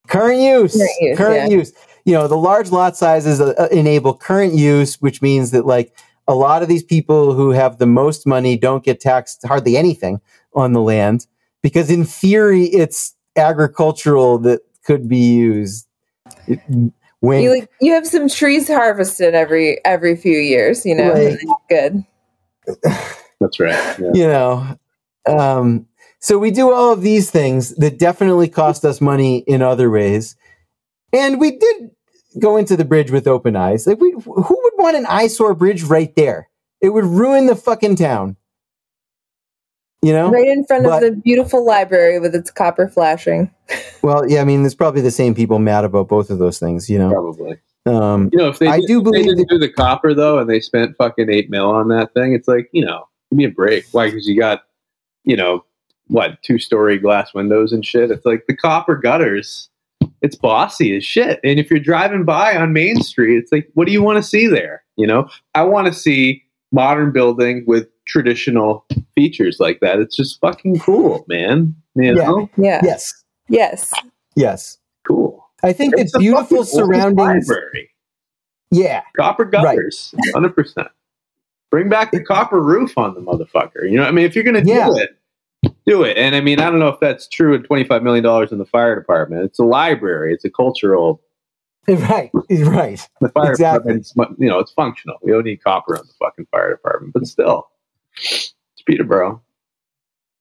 current use Current use, current use you know the large lot sizes uh, uh, enable current use which means that like a lot of these people who have the most money don't get taxed hardly anything on the land because in theory it's agricultural that could be used It- when You like you have some trees harvested every every few years, you know. Right. Good. That's right. Yeah. you know um, so we do all of these things that definitely cost us money in other ways and we did go into the bridge with open eyes like we who would want an eyesore bridge right there it would ruin the fucking town you know Right in front But- of the beautiful library with its copper flashing. <laughs> well yeah i mean there's probably the same people mad about both of those things you know Probably. um, You know, if they, I did- do if they believe didn't do the copper though, and they spent fucking eight mil on that thing, it's like you know, give me a break. Why? Because you got, you know, what two story glass windows and shit. It's like the copper gutters. It's bossy as shit. And if you're driving by on Main Street, it's like, what do you want to see there? You know, I want to see modern building with traditional features like that. It's just fucking cool, man. You Yeah. know, Yeah. yes Yes. yes cool. i think It's the beautiful fucking surroundings library. yeah Copper gutters, hundred percent. Bring back the copper roof on the motherfucker. You know, what I mean, if you're gonna Yeah. do it, do it. And I mean, I don't know if that's true at twenty five million dollars in the fire department. It's a library. It's a cultural. <laughs> right right The fire Exactly. department's mu- you know it's functional. We don't need copper on the fucking fire department, but still, it's Peterborough.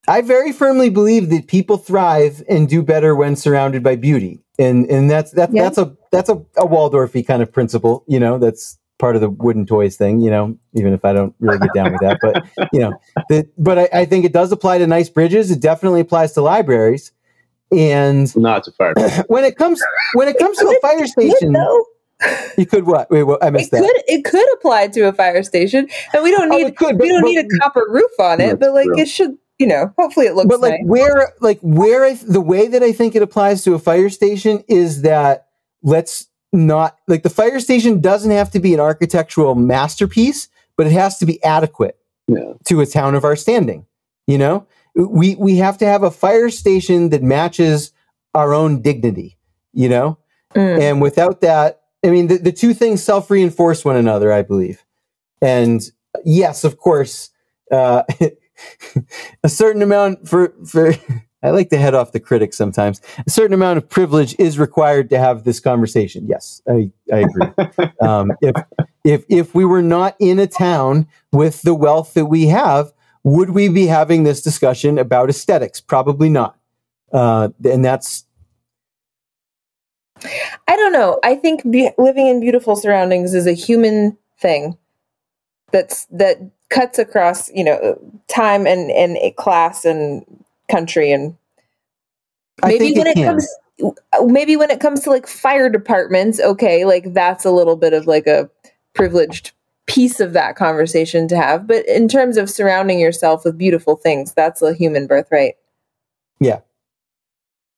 I very firmly believe that people thrive and do better when surrounded by beauty, and and that's that's Yeah. that's a that's a, a Waldorfy kind of principle. You know, that's part of the wooden toys thing. You know, even if I don't really get down with that, but you know, the, but I, I think it does apply to nice bridges. It definitely applies to libraries, and No, it's a fire. <clears throat> when it comes when it comes to a fire Good, station, though. you could what? Wait, what? I It missed that. could it could apply to a fire station, and we don't Oh, need it could, we but- don't but- need a copper roof on it, but like true. it should, you know. Hopefully, it looks but like nice. where like where I, the way that i think it applies to a fire station is that let's not like the fire station doesn't have to be an architectural masterpiece but it has to be adequate Yeah. to a town of our standing you know we we have to have a fire station that matches our own dignity you know Mm. and without that i mean the, the two things self-reinforce one another i believe and yes of course uh, <laughs> a certain amount for for i like to head off the critics sometimes a certain amount of privilege is required to have this conversation yes i, I agree <laughs> um, if if if we were not in a town with the wealth that we have would we be having this discussion about aesthetics probably not uh, and that's I don't know. I think be- living in beautiful surroundings is a human thing. That's that cuts across, you know, time and and a class and country and maybe when it it, comes maybe when it comes to like fire departments, okay, like that's a little bit of like a privileged piece of that conversation to have. But in terms of surrounding yourself with beautiful things, that's a human birthright. Yeah.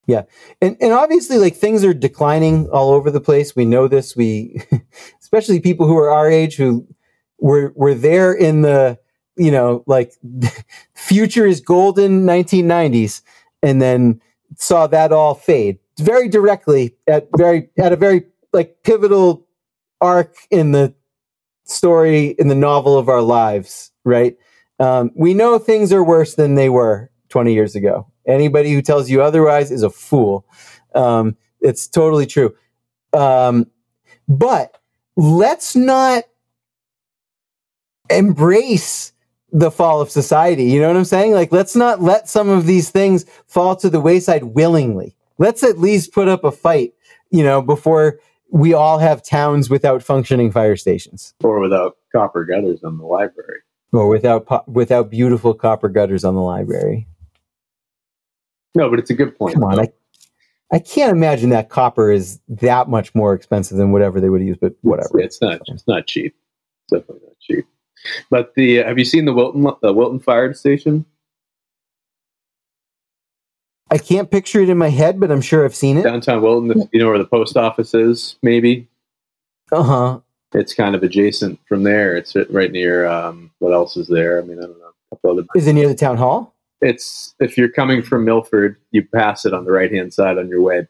Yeah. And and obviously like things are declining all over the place we know this we <laughs> especially people who are our age who were were there in the you know like <laughs> future is golden 1990s and then saw that all fade very directly at very at a very like pivotal arc in the story in the novel of our lives right? Um, we know things are worse than they were 20 years ago. Anybody who tells you otherwise is a fool. Um, it's totally true. Um, but let's not embrace the fall of society you know what i'm saying like let's not let some of these things fall to the wayside willingly let's at least put up a fight you know before we all have towns without functioning fire stations or without copper gutters on the library. or without po- without beautiful copper gutters on the library No, but it's a good point. come on I, I can't imagine that copper is that much more expensive than whatever they would use but whatever It's not. It's not cheap. It's definitely not cheap. But the have you seen the Wilton the Wilton Fire Station? I can't picture it in my head, but I'm sure I've seen it. Downtown Wilton, you know where the post office is, maybe. Uh huh. It's kind of adjacent from there. It's right near um, what else is there? I mean, I don't know. Is it near the town hall? It's if you're coming from Milford, you pass it on the right hand side on your way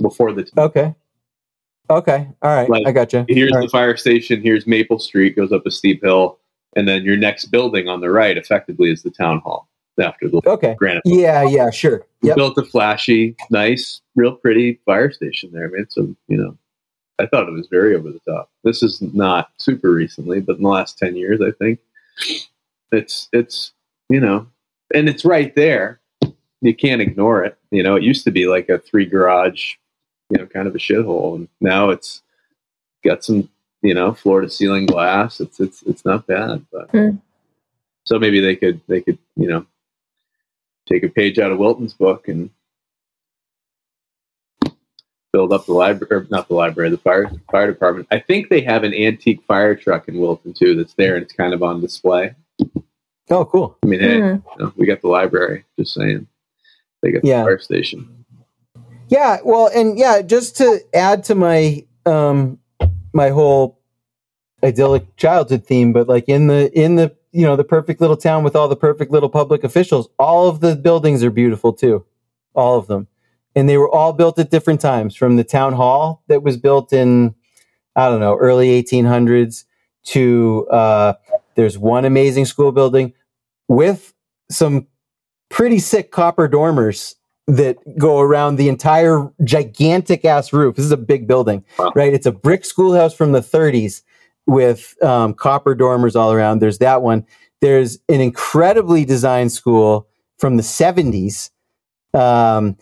before the. Okay. Okay. All right. Like, I got you. Here's All the right. fire station. Here's Maple Street. Goes up a steep hill, and then your next building on the right, effectively, is the town hall. After the Okay. granite, Yeah. Yeah. Sure. Yep. built a flashy, nice, real pretty fire station there. I mean, a you know, I thought it was very over the top. This is not super recently, but in the last ten years, I think it's it's you know, and it's right there. You can't ignore it. You know, it used to be like a three garage, you know, kind of a shithole, and now it's got some you know floor to ceiling glass. It's it's it's not bad, but Hmm. so maybe they could they could you know take a page out of Wilton's book and build up the library, not the library, the fire fire department. I think they have an antique fire truck in Wilton too that's there and it's kind of on display. Oh, cool. I mean, hey, Hmm. you know, we got the library. Just saying, they got Yeah. the fire station. Yeah, well, and yeah, just to add to my um my whole idyllic childhood theme, but like in the in the you know the perfect little town with all the perfect little public officials, all of the buildings are beautiful too, all of them, and they were all built at different times. From the town hall that was built in I don't know early 1800s to uh, there's one amazing school building with some pretty sick copper dormers that go around the entire gigantic ass roof. This is a big building, Wow. right? It's a brick schoolhouse from the 30s with um, copper dormers all around. There's that one. There's an incredibly designed school from the 70s. Um,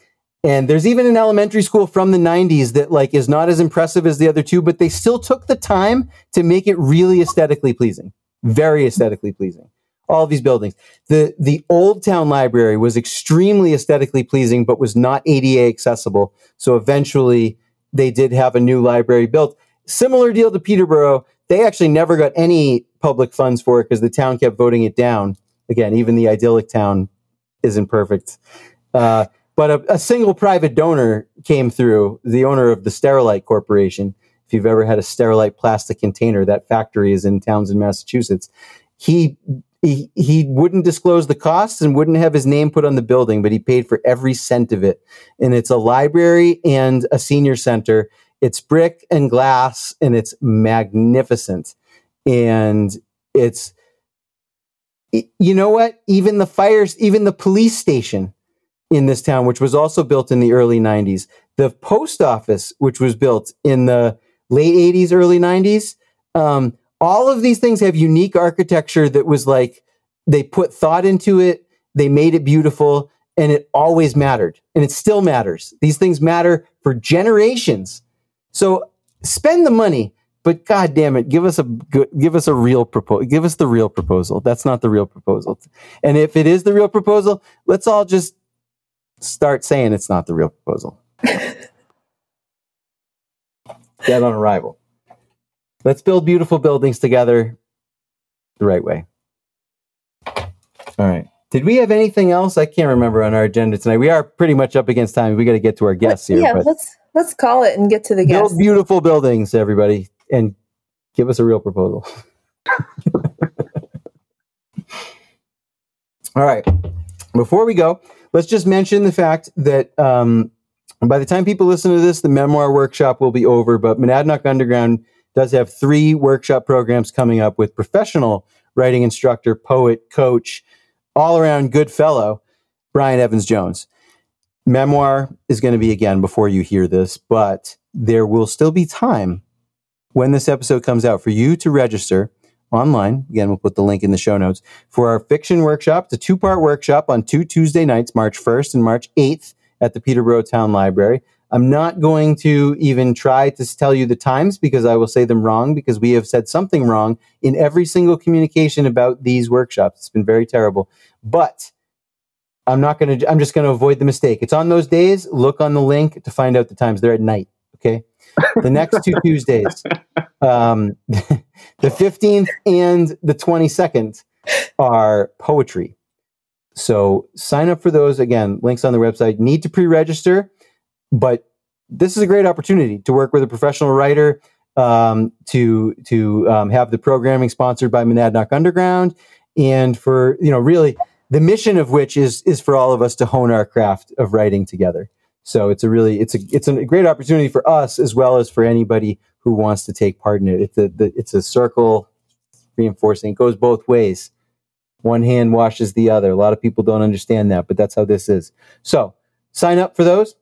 and there's even an elementary school from the 90s that like is not as impressive as the other two, but they still took the time to make it really aesthetically pleasing. Very aesthetically pleasing. All these buildings. The the old town library was extremely aesthetically pleasing but was not ada accessible. So eventually they did have a new library built. Similar deal to peterborough. They actually never got any public funds for it because the town kept voting it down. Again even the idyllic town isn't perfect. Uh, but a, a single private donor came through the owner of the sterilite corporation. If you've ever had a sterilite plastic container that factory is in townsend massachusetts. He he, he wouldn't disclose the costs and wouldn't have his name put on the building, but he paid for every cent of it. And it's a library and a senior center. It's brick and glass and it's magnificent. And it's, you know what? Even the fires, even the police station in this town, which was also built in the early 90s, the post office, which was built in the late 80s, early 90s, um, all of these things have unique architecture that was like they put thought into it they made it beautiful and it always mattered and it still matters. These things matter for generations. So spend the money but god damn it give us a good give us a real proposal give us the real proposal. That's not the real proposal. And if it is the real proposal let's all just start saying it's not the real proposal. <laughs> Dead on arrival Let's build beautiful buildings together the right way. All right. Did we have anything else? I can't remember on our agenda tonight. We are pretty much up against time. We got to get to our guests here. yeah, let's let's call it and get to the guests. build beautiful buildings, everybody, and give us a real proposal. <laughs> All right. Before we go, let's just mention the fact that um, by the time people listen to this, the memoir workshop will be over. But Monadnock Underground does have three workshop programs coming up with professional writing instructor, poet, coach, all around good fellow, Brian Evans Jones. Memoir is going to be again before you hear this, but there will still be time when this episode comes out for you to register online. Again, we'll put the link in the show notes for our fiction workshop. It's a two part workshop on two Tuesday nights, March 1st and March 8th at the Peterborough Town Library. I'm not going to even try to tell you the times because I will say them wrong because we have said something wrong in every single communication about these workshops. It's been very terrible. But I'm not going to, I'm just going to avoid the mistake. It's on those days. Look on the link to find out the times. They're at night. Okay. the next two <laughs> Tuesdays, um, <laughs> the 15th and the 22nd, are poetry. So sign up for those. Again, links on the website. Need to pre register, but this is a great opportunity to work with a professional writer. Um, to to um, have the programming sponsored by Monadnock Underground, and for you know really the mission of which is is for all of us to hone our craft of writing together. So it's a really it's a it's a great opportunity for us as well as for anybody who wants to take part in it. It's a the, it's a circle reinforcing. It goes both ways. One hand washes the other. A lot of people don't understand that, but that's how this is. So sign up for those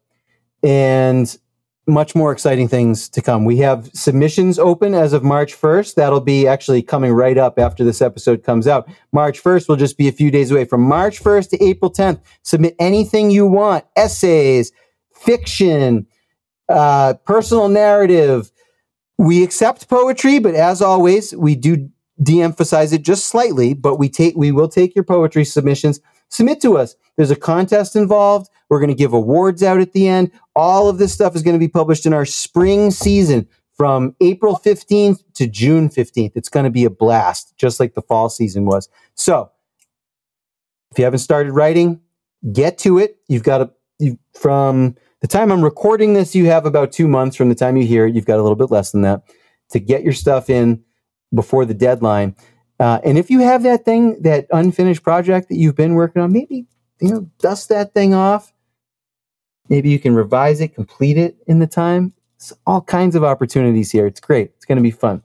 and much more exciting things to come. We have submissions open as of March 1st. That'll be actually coming right up after this episode comes out. March 1st will just be a few days away. From March 1st to April 10th, submit anything you want essays, fiction, uh, personal narrative. We accept poetry, but as always, we do de-emphasize it just slightly. But we take we will take your poetry submissions. Submit to us. There's a contest involved. We're going to give awards out at the end. All of this stuff is going to be published in our spring season from April 15th to June 15th. It's going to be a blast, just like the fall season was. So, if you haven't started writing, get to it. You've got to you, from the time I'm recording this, you have about two months from the time you hear it. You've got a little bit less than that to get your stuff in before the deadline. Uh, and if you have that thing, that unfinished project that you've been working on, maybe you know, dust that thing off. Maybe you can revise it, complete it in the time. It's all kinds of opportunities here. It's great. It's going to be fun.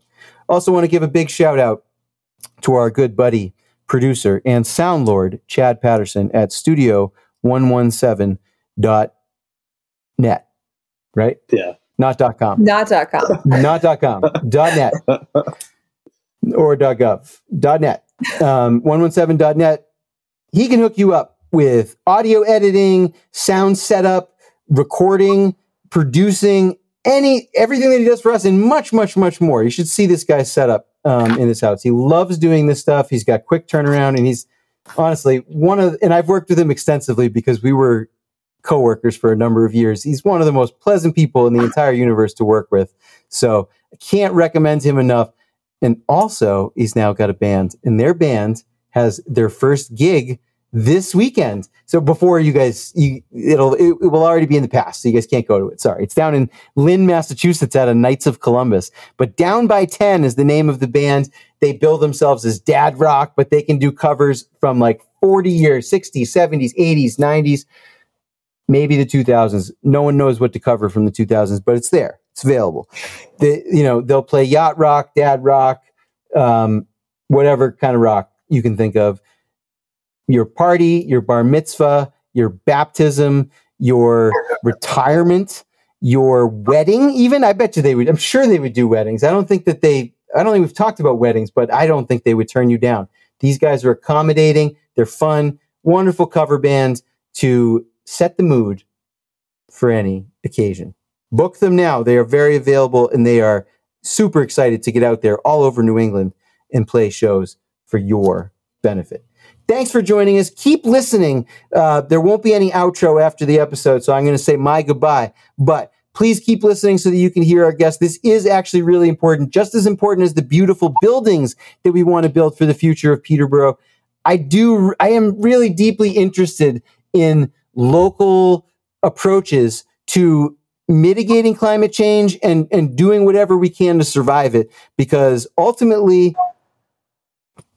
Also, want to give a big shout out to our good buddy, producer, and sound lord, Chad Patterson at Studio 117 dot net, right? Yeah. Not dot com. Not dot com. <laughs> Not dot com. dot net. Or dot gov. Dot net. Um, 117 net. He can hook you up with audio editing, sound setup, recording, producing, any everything that he does for us, and much, much, much more. You should see this guy's setup um, in his house. He loves doing this stuff. He's got quick turnaround, and he's honestly one of. And I've worked with him extensively because we were coworkers for a number of years. He's one of the most pleasant people in the entire universe to work with. So I can't recommend him enough. And also, he's now got a band, and their band has their first gig this weekend. So before you guys, you, it'll it, it, will already be in the past, so you guys can't go to it. Sorry, it's down in Lynn, Massachusetts, at a Knights of Columbus. But Down by Ten is the name of the band. They bill themselves as dad rock, but they can do covers from like 40 years, 60s, 70s, 80s, 90s, maybe the 2000s. No one knows what to cover from the 2000s, but it's there. It's available. They, you know, they'll play yacht rock, dad rock, um, whatever kind of rock you can think of your party, your bar mitzvah, your baptism, your retirement, your wedding, even. I bet you they would, I'm sure they would do weddings. I don't think that they, I don't think we've talked about weddings, but I don't think they would turn you down. These guys are accommodating, they're fun, wonderful cover band to set the mood for any occasion. Book them now. They are very available and they are super excited to get out there all over New England and play shows for your benefit. Thanks for joining us. Keep listening. Uh, there won't be any outro after the episode, so I'm going to say my goodbye. But please keep listening so that you can hear our guests. This is actually really important, just as important as the beautiful buildings that we want to build for the future of Peterborough. I do, I am really deeply interested in local approaches to mitigating climate change and, and doing whatever we can to survive it because ultimately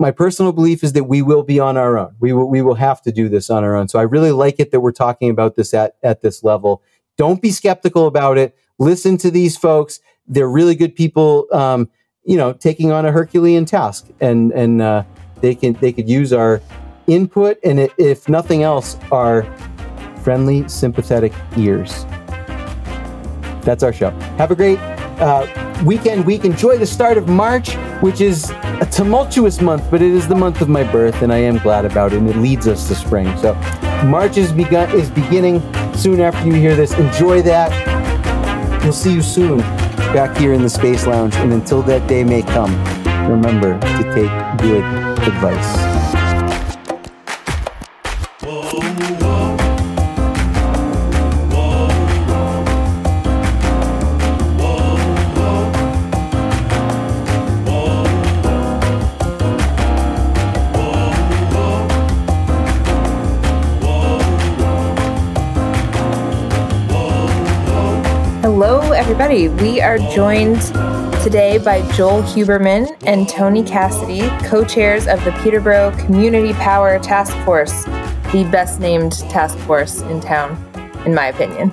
my personal belief is that we will be on our own. We will, we will have to do this on our own. So I really like it that we're talking about this at, at this level. Don't be skeptical about it. Listen to these folks. They're really good people, um, you know, taking on a Herculean task and, and, uh, they can, they could use our input and if nothing else, our friendly, sympathetic ears. That's our show. Have a great uh, weekend week. Enjoy the start of March, which is a tumultuous month, but it is the month of my birth, and I am glad about it. And it leads us to spring. So March is begun is beginning soon after you hear this. Enjoy that. We'll see you soon back here in the Space Lounge. And until that day may come, remember to take good advice. Everybody. We are joined today by Joel Huberman and Tony Cassidy, co chairs of the Peterborough Community Power Task Force, the best named task force in town, in my opinion.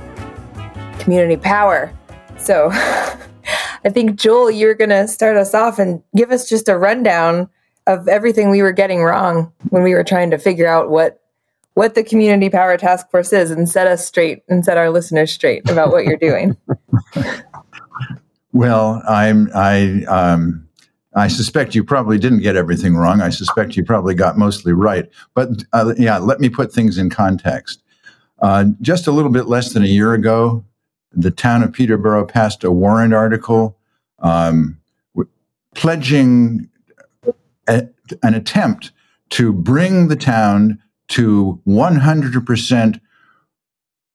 Community Power. So <laughs> I think, Joel, you're going to start us off and give us just a rundown of everything we were getting wrong when we were trying to figure out what what the community power task force is and set us straight and set our listeners straight about what you're doing. <laughs> well, I'm I um, I suspect you probably didn't get everything wrong. I suspect you probably got mostly right. But uh, yeah, let me put things in context. Uh, just a little bit less than a year ago, the town of Peterborough passed a warrant article um, w- pledging a, an attempt to bring the town to 100%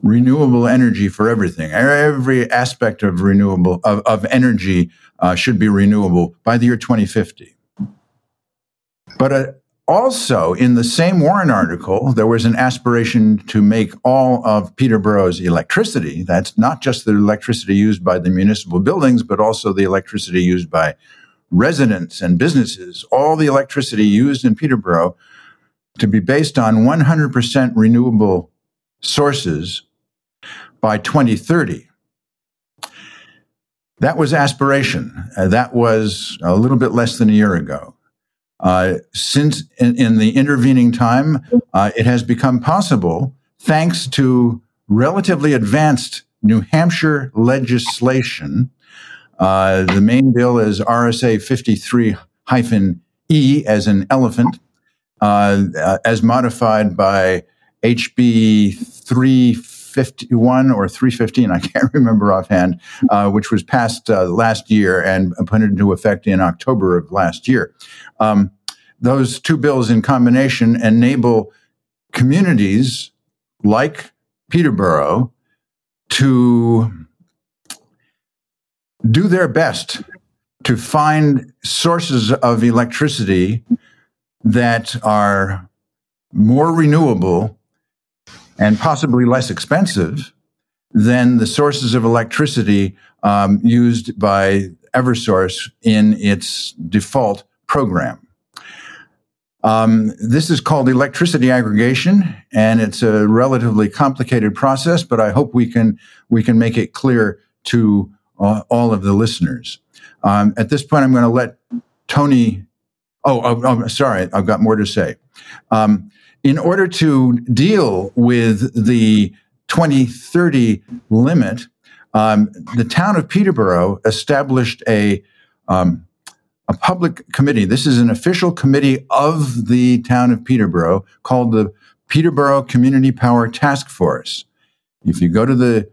renewable energy for everything. Every aspect of renewable of, of energy uh, should be renewable by the year 2050. But uh, also, in the same warrant article, there was an aspiration to make all of Peterborough's electricity, that's not just the electricity used by the municipal buildings, but also the electricity used by residents and businesses, all the electricity used in Peterborough to be based on 100% renewable sources by 2030. That was aspiration. Uh, that was a little bit less than a year ago. Uh, since in, in, the intervening time, uh, it has become possible thanks to relatively advanced New Hampshire legislation. Uh, the main bill is RSA 53 E as an elephant, uh, uh, as modified by HB 351 or 315, I can't <laughs> remember offhand, uh, which was passed uh, last year and put into effect in October of last year. Um, those two bills in combination enable communities like Peterborough to do their best to find sources of electricity that are more renewable and possibly less expensive than the sources of electricity um, used by Eversource in its default program. Um, this is called electricity aggregation, and it's a relatively complicated process. But I hope we can we can make it clear to uh, all of the listeners. Um, at this point, I'm going to let Tony Oh, oh, oh, sorry, I've got more to say. Um, in order to deal with the 2030 limit, um, the town of Peterborough established a um, a public committee. This is an official committee of the town of Peterborough called the Peterborough Community Power Task Force. If you go to the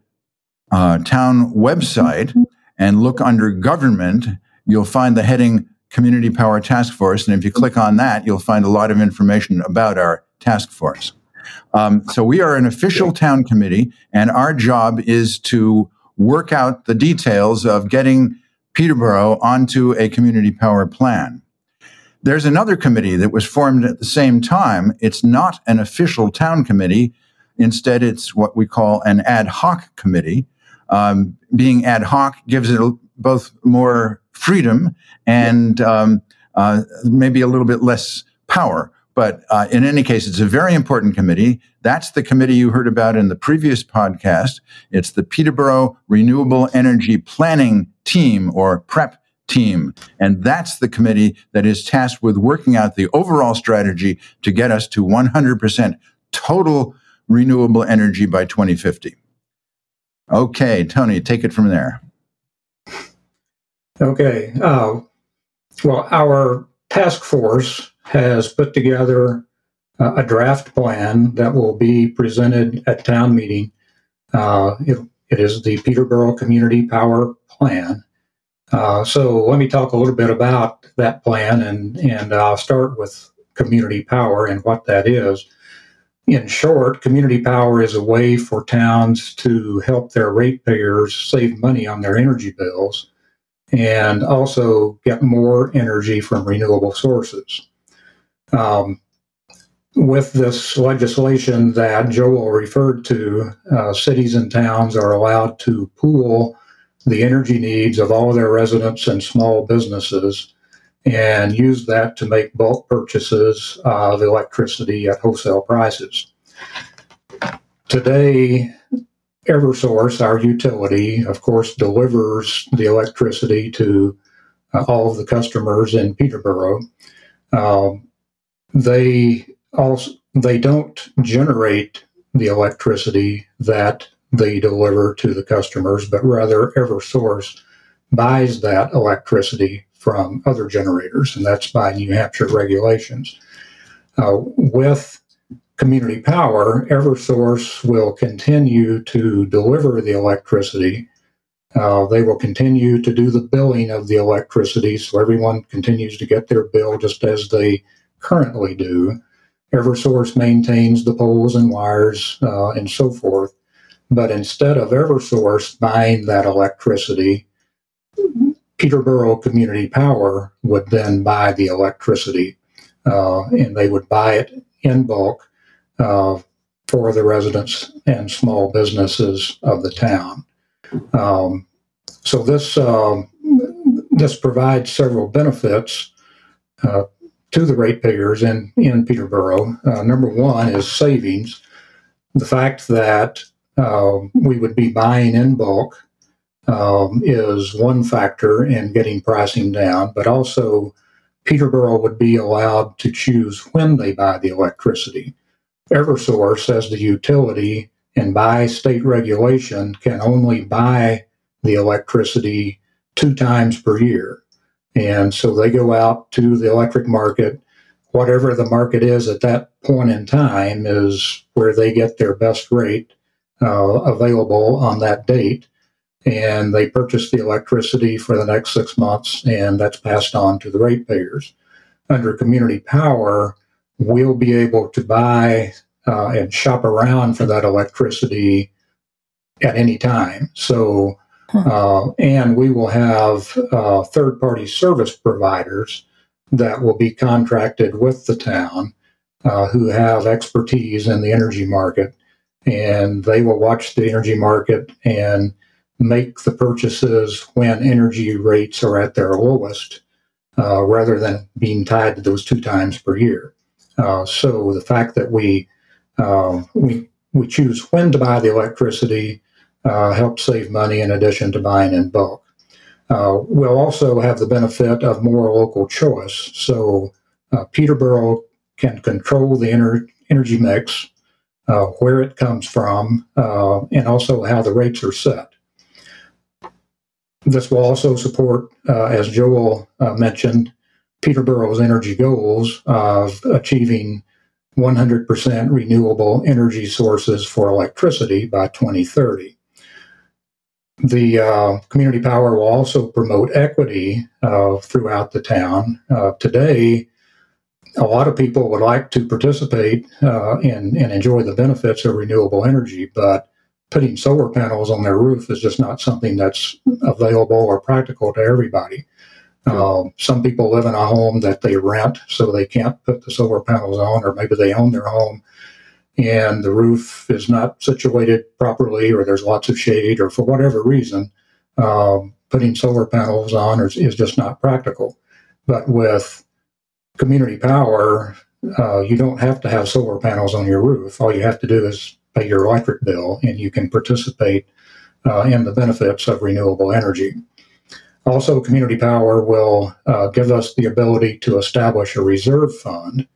uh, town website and look under government, you'll find the heading Community Power Task Force. And if you click on that, you'll find a lot of information about our task force. Um, so we are an official town committee, and our job is to work out the details of getting Peterborough onto a community power plan. There's another committee that was formed at the same time. It's not an official town committee. Instead, it's what we call an ad hoc committee. Um, being ad hoc gives it both more freedom and um, uh, maybe a little bit less power. But uh, in any case, it's a very important committee. That's the committee you heard about in the previous podcast. It's the Peterborough Renewable Energy Planning Team or PREP team. And that's the committee that is tasked with working out the overall strategy to get us to 100% total renewable energy by 2050. Okay, Tony, take it from there. Okay. Uh, well, our task force has put together uh, a draft plan that will be presented at town meeting. Uh, it, it is the Peterborough Community Power Plan. Uh, so let me talk a little bit about that plan, and and I'll start with community power and what that is. In short, community power is a way for towns to help their ratepayers save money on their energy bills and also get more energy from renewable sources. Um, with this legislation that Joel referred to, uh, cities and towns are allowed to pool the energy needs of all of their residents and small businesses and use that to make bulk purchases of electricity at wholesale prices. Today, Eversource, our utility, of course, delivers the electricity to uh, all of the customers in Peterborough. Um, they also they don't generate the electricity that they deliver to the customers, but rather Eversource buys that electricity from other generators, and that's by New Hampshire regulations. Uh, with community power, Eversource will continue to deliver the electricity. Uh, they will continue to do the billing of the electricity, so everyone continues to get their bill just as they currently do. Eversource maintains the poles and wires uh, and so forth. But instead of Eversource buying that electricity, Peterborough Community Power would then buy the electricity, uh, and they would buy it in bulk for the residents and small businesses of the town. Um, so this um, this provides several benefits uh, to the ratepayers in in Peterborough. Uh, number one is savings. The fact that uh, we would be buying in bulk um, is one factor in getting pricing down, but also Peterborough would be allowed to choose when they buy the electricity. Eversource, as the utility and by state regulation, can only buy the electricity two times per year. And so they go out to the electric market. Whatever the market is at that point in time is where they get their best rate uh, available on that date. And they purchase the electricity for the next six months, and that's passed on to the ratepayers. Under community power, we'll be able to buy uh, and shop around for that electricity at any time. So, uh, and we will have uh, third party service providers that will be contracted with the town uh, who have expertise in the energy market and they will watch the energy market and make the purchases when energy rates are at their lowest uh, rather than being tied to those two times per year. Uh, so the fact that we uh, we we choose when to buy the electricity uh, helps save money in addition to buying in bulk. Uh, we'll also have the benefit of more local choice. So Peterborough can control the ener- energy mix where it comes from, and also how the rates are set. This will also support, as Joel mentioned, Peterborough's energy goals of achieving 100% renewable energy sources for electricity by 2030. The uh, community power will also promote equity uh, throughout the town. today, a lot of people would like to participate uh, and enjoy the benefits of renewable energy, but putting solar panels on their roof is just not something that's available or practical to everybody. Uh, some people live in a home that they rent, so they can't put the solar panels on, or maybe they own their home and the roof is not situated properly, or there's lots of shade, or for whatever reason, um, putting solar panels on is, is just not practical. But with community power, uh, you don't have to have solar panels on your roof. All you have to do is pay your electric bill, and you can participate uh, in the benefits of renewable energy. Also, community power will uh, give us the ability to establish a reserve fund.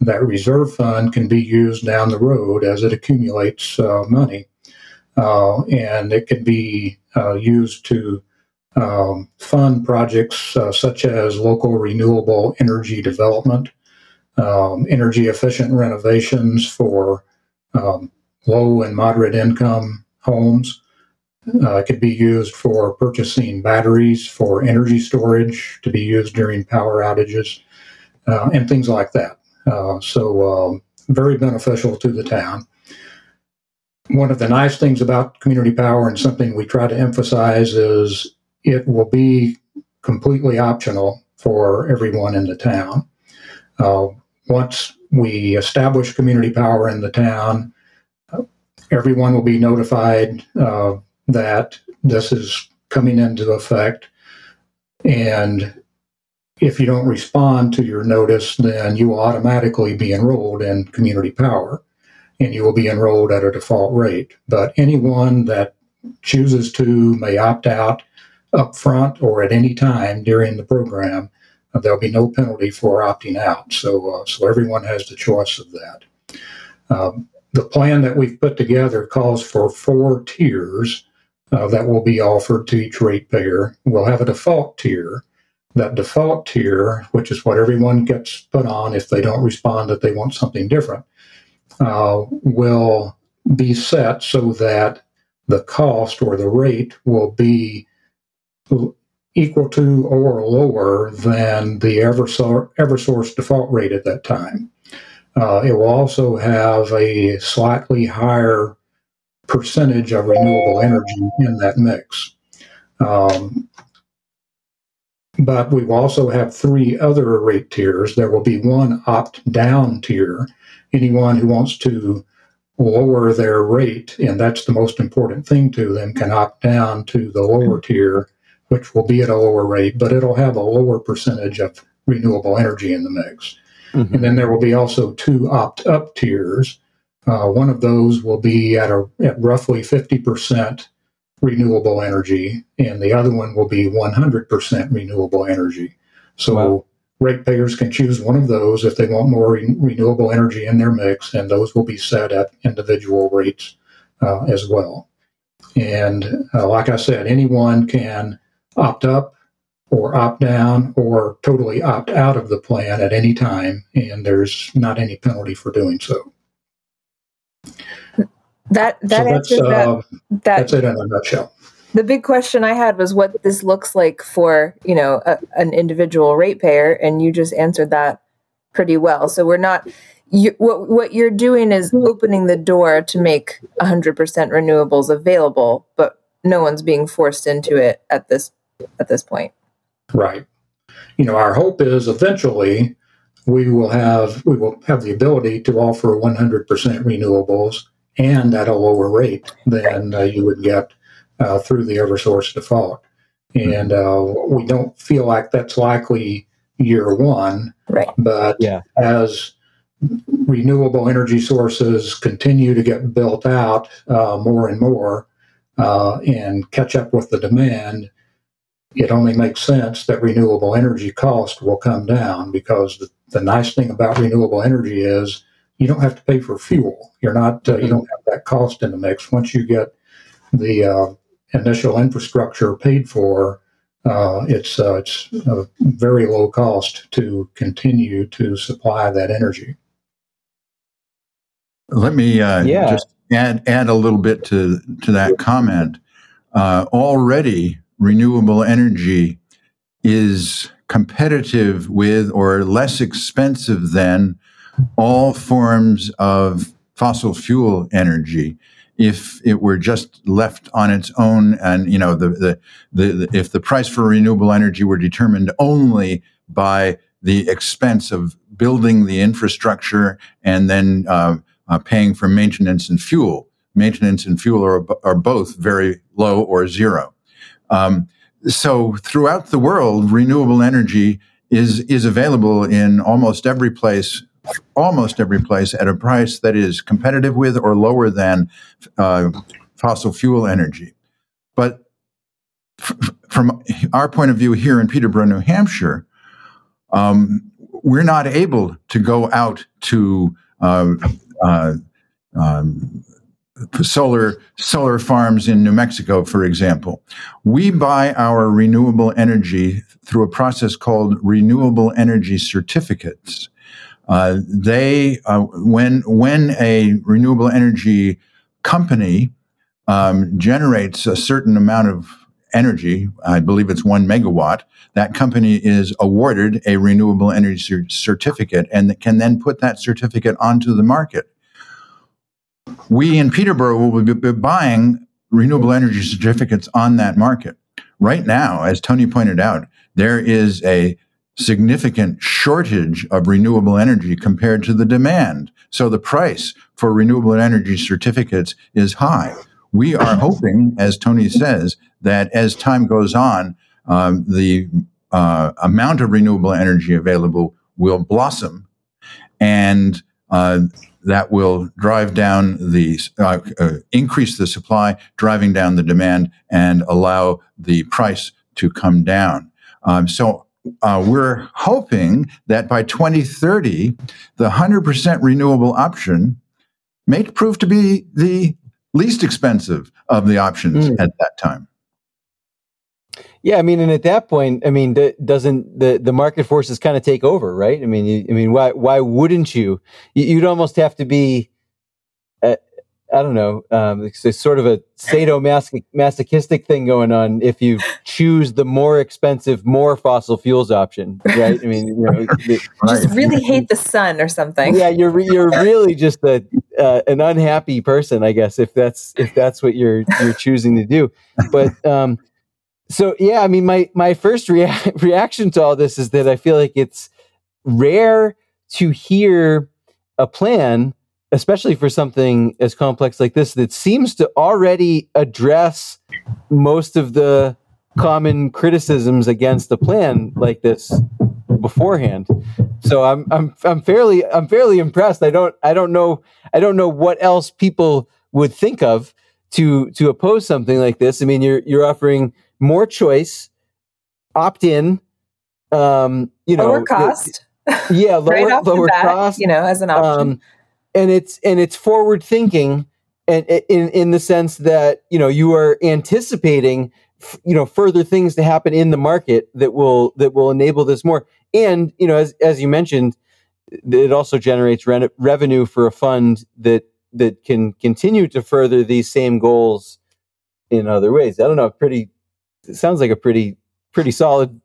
That reserve fund can be used down the road as it accumulates uh, money, uh, and it can be uh, used to um, fund projects uh, such as local renewable energy development, um, energy efficient renovations for um, low and moderate income homes. Uh, it could be used for purchasing batteries for energy storage to be used during power outages uh, and things like that. Uh, so, um, very beneficial to the town. One of the nice things about community power and something we try to emphasize is it will be completely optional for everyone in the town. Uh, once we establish community power in the town, uh, everyone will be notified uh, that this is coming into effect. And if you don't respond to your notice, then you will automatically be enrolled in community power and you will be enrolled at a default rate. But anyone that chooses to may opt out up front or at any time during the program. There'll be no penalty for opting out. So, uh, so everyone has the choice of that. Um, the plan that we've put together calls for four tiers uh, that will be offered to each ratepayer. We'll have a default tier. That default tier, which is what everyone gets put on if they don't respond that they want something different, uh, will be set so that the cost or the rate will be equal to or lower than the Eversource, Eversource default rate at that time. Uh, it will also have a slightly higher percentage of renewable energy in that mix. Um, but we will also have three other rate tiers. There will be one opt down tier. Anyone who wants to lower their rate, and that's the most important thing to them, can opt down to the lower tier, which will be at a lower rate, but it'll have a lower percentage of renewable energy in the mix. Mm-hmm. And then there will be also two opt up tiers. Uh, one of those will be at, a, at roughly 50% renewable energy, and the other one will be 100% renewable energy. So wow ratepayers can choose one of those if they want more re- renewable energy in their mix, and those will be set at individual rates uh, as well. And uh, like I said, anyone can opt up or opt down or totally opt out of the plan at any time, and there's not any penalty for doing so. That that so answers that, uh, that. That's it in a nutshell the big question I had was what this looks like for you know a, an individual ratepayer, and you just answered that pretty well. So we're not. You, what what you're doing is opening the door to make 100% renewables available, but no one's being forced into it at this at this point. Right. You know, our hope is eventually we will have we will have the ability to offer 100% renewables and at a lower rate than uh, you would get uh, through the Eversource default. And uh, we don't feel like that's likely year one. Right. But yeah. as renewable energy sources continue to get built out uh, more and more uh, and catch up with the demand, it only makes sense that renewable energy cost will come down because the, the nice thing about renewable energy is you don't have to pay for fuel. You're not uh, you don't have that cost in the mix. Once you get the uh, initial infrastructure paid for, uh, it's uh, it's a very low cost to continue to supply that energy. Let me uh, yeah. just add add a little bit to to that comment. Uh, already, renewable energy is competitive with or less expensive than all forms of fossil fuel energy. If it were just left on its own and you know the, the, the, if the price for renewable energy were determined only by the expense of building the infrastructure and then uh, uh, paying for maintenance and fuel maintenance and fuel are, are both very low or zero um, so throughout the world renewable energy is is available in almost every place almost every place at a price that is competitive with or lower than uh, fossil fuel energy. But f- from our point of view here in Peterborough, New Hampshire, um, we're not able to go out to uh, uh, um, solar solar farms in New Mexico, for example. We buy our renewable energy through a process called renewable energy certificates. Uh, they uh, when when a renewable energy company um, generates a certain amount of energy, I believe it's one megawatt, that company is awarded a renewable energy certificate and can then put that certificate onto the market. We in Peterborough will be buying renewable energy certificates on that market. Right now, as Tony pointed out, there is a significant shortage of renewable energy compared to the demand. So the price for renewable energy certificates is high. We are hoping, as Tony says, that as time goes on, um, the uh, amount of renewable energy available will blossom, and uh, that will drive down the uh, uh, increase the supply, driving down the demand, and allow the price to come down. Um, so uh, we're hoping that by 2030, the 100% renewable option may prove to be the least expensive of the options mm. at that time. Yeah, I mean, and at that point, I mean, doesn't the, the market forces kind of take over, right? I mean, you, I mean, why why wouldn't you? You'd almost have to be, uh, I don't know, um, it's, it's sort of a sadomasochistic thing going on if you choose the more expensive, more fossil fuels option, right? I mean, you know, <laughs> the, just really hate the sun or something. Yeah, you're you're really just a uh, an unhappy person, I guess, if that's if that's what you're you're choosing to do. But um, so yeah, I mean, my my first rea- <laughs> reaction to all this is that I feel like it's rare to hear a plan, especially for something as complex like this, that seems to already address most of the common criticisms against a plan like this beforehand. So I'm I'm I'm fairly I'm fairly impressed. I don't I don't know I don't know what else people would think of to to oppose something like this. I mean, you're you're offering more choice, opt in. Um, you know, lower cost. Yeah, <laughs> lower, right lower bat, cost. You know, as an option. Um, and it's and it's forward thinking, and in in the sense that you know you are anticipating you know further things to happen in the market that will that will enable this more and you know as as you mentioned it also generates re- revenue for a fund that that can continue to further these same goals in other ways i don't know pretty it sounds like a pretty pretty solid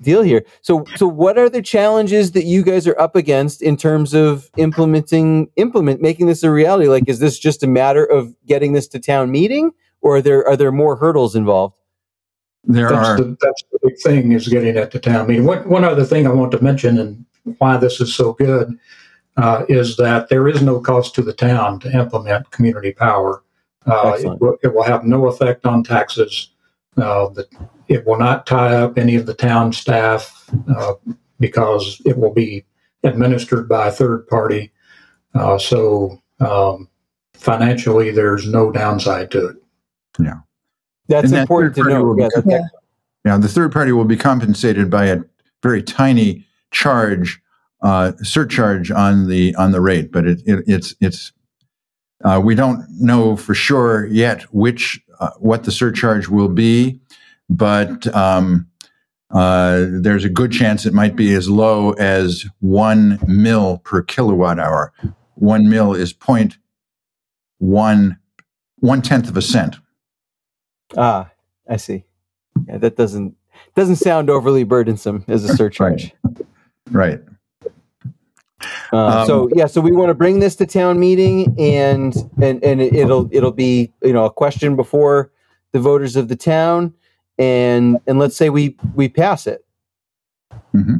deal here. So so what are the challenges that you guys are up against in terms of implementing implement making this a reality? Like is this just a matter of getting this to town meeting or are there are there more hurdles involved? There that's are the, that's the big thing is getting it to town meeting. One, one other thing I want to mention and why this is so good uh, is that there is no cost to the town to implement community power. Uh, it, will, it, will, have no effect on taxes. Uh, the, it will not tie up any of the town staff uh, because it will be administered by a third party. Uh, so um, financially, there's no downside to it. Yeah, that's and important that to know. Yeah, yeah. yeah, the third party will be compensated by a very tiny charge, uh, surcharge on the on the rate, but it, it, it's it's uh, we don't know for sure yet which uh, what the surcharge will be, but um, uh, there's a good chance it might be as low as one mil per kilowatt hour. One mil is point one one tenth of a cent. Ah, I see. Yeah, that doesn't doesn't sound overly burdensome as a <laughs> surcharge. right. right. Um, so yeah, so we want to bring this to town meeting, and and and it'll it'll be you know a question before the voters of the town, and and let's say we we pass it. Mm-hmm.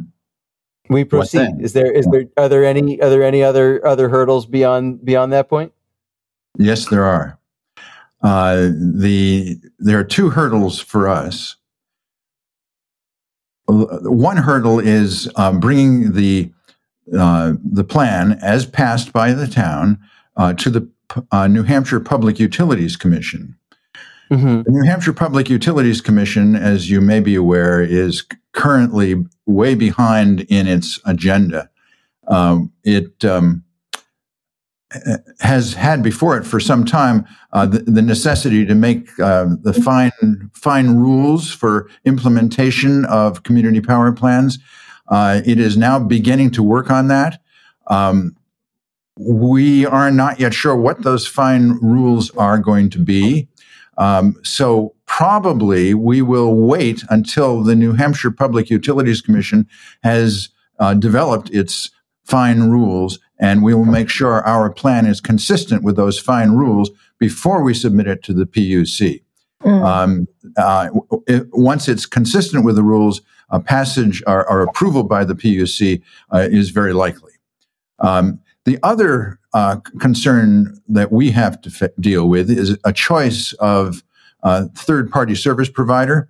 We proceed. Is there is there are there any are there any other other hurdles beyond beyond that point? Yes, there are. Uh, the there are two hurdles for us. One hurdle is um, bringing the uh, the plan as passed by the town uh, to the uh, New Hampshire Public Utilities Commission. Mm-hmm. The New Hampshire Public Utilities Commission, as you may be aware, is currently way behind in its agenda. Um, it um, has had before it for some time uh, the, the, necessity to make uh, the fine fine rules for implementation of community power plans. Uh, it is now beginning to work on that. Um, we are not yet sure what those fine rules are going to be. Um, so probably we will wait until the New Hampshire Public Utilities Commission has uh, developed its fine rules, and we will make sure our plan is consistent with those fine rules before we submit it to the PUC. Mm. Um, uh, it, once it's consistent with the rules, a passage or, or approval by the PUC uh, is very likely. Um, the other uh, concern that we have to f- deal with is a choice of uh, third party service provider,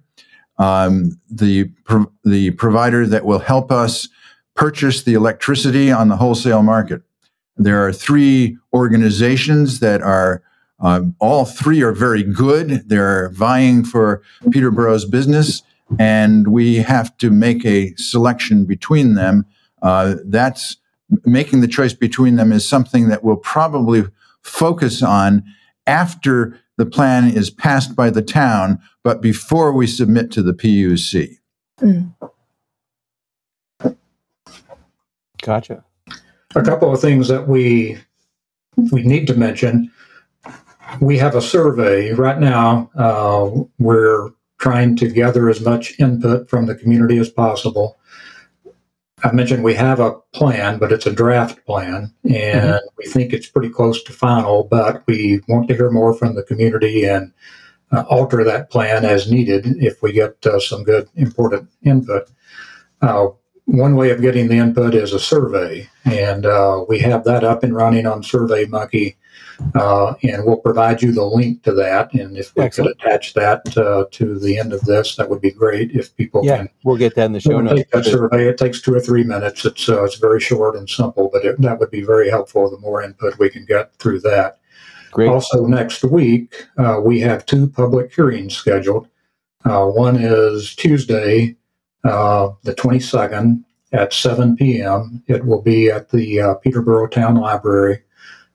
um, the, the provider that will help us purchase the electricity on the wholesale market. There are three organizations that are um, all three are very good. They're vying for Peterborough's business, and we have to make a selection between them. Uh, that's making the choice between them is something that we'll probably focus on after the plan is passed by the town, but before we submit to the PUC. Mm. Gotcha. A couple of things that we we need to mention. We have a survey right now. Uh, we're trying to gather as much input from the community as possible. I mentioned we have a plan, but it's a draft plan, and mm-hmm. we think it's pretty close to final. But we want to hear more from the community and uh, alter that plan as needed if we get uh, some good, important input. Uh, one way of getting the input is a survey, and uh, we have that up and running on SurveyMonkey, uh, and we'll provide you the link to that. And if we Excellent. could attach that uh, to the end of this, that would be great. If people yeah, can, we'll get that in the show notes. Take that survey. It takes two or three minutes. It's uh, it's very short and simple, but it, that would be very helpful. The more input we can get through that. Great. Also, next week uh, we have two public hearings scheduled. Uh, one is Tuesday uh, the 22nd at 7 p.m. It will be at the uh, Peterborough Town Library.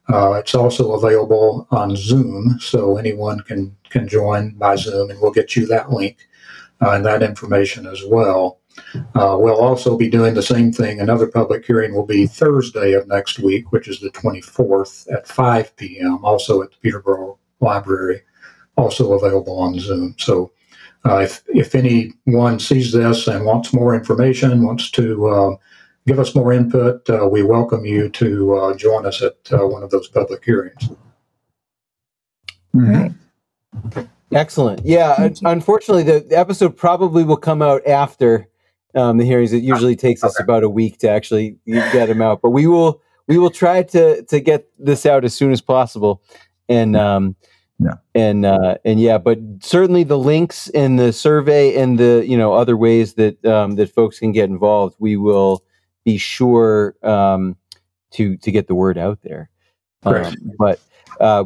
Uh, it's also available on Zoom, so anyone can can join by Zoom, and we'll get you that link uh, and that information as well. Uh, we'll also be doing the same thing. Another public hearing will be Thursday of next week, which is the 24th at 5 p.m. Also at the Peterborough Library, also available on Zoom. So uh, if, if anyone sees this and wants more information, wants to uh, give us more input, uh, we welcome you to uh, join us at uh, one of those public hearings. Mm-hmm. Excellent. Yeah, unfortunately, the episode probably will come out after um, the hearings. It usually takes us about a week to actually get them out, but we will we will try to to get this out as soon as possible. And um, yeah. And uh, and yeah, but certainly the links and the survey and the you know other ways that um, that folks can get involved, we will be sure um, to to get the word out there. Um, but uh,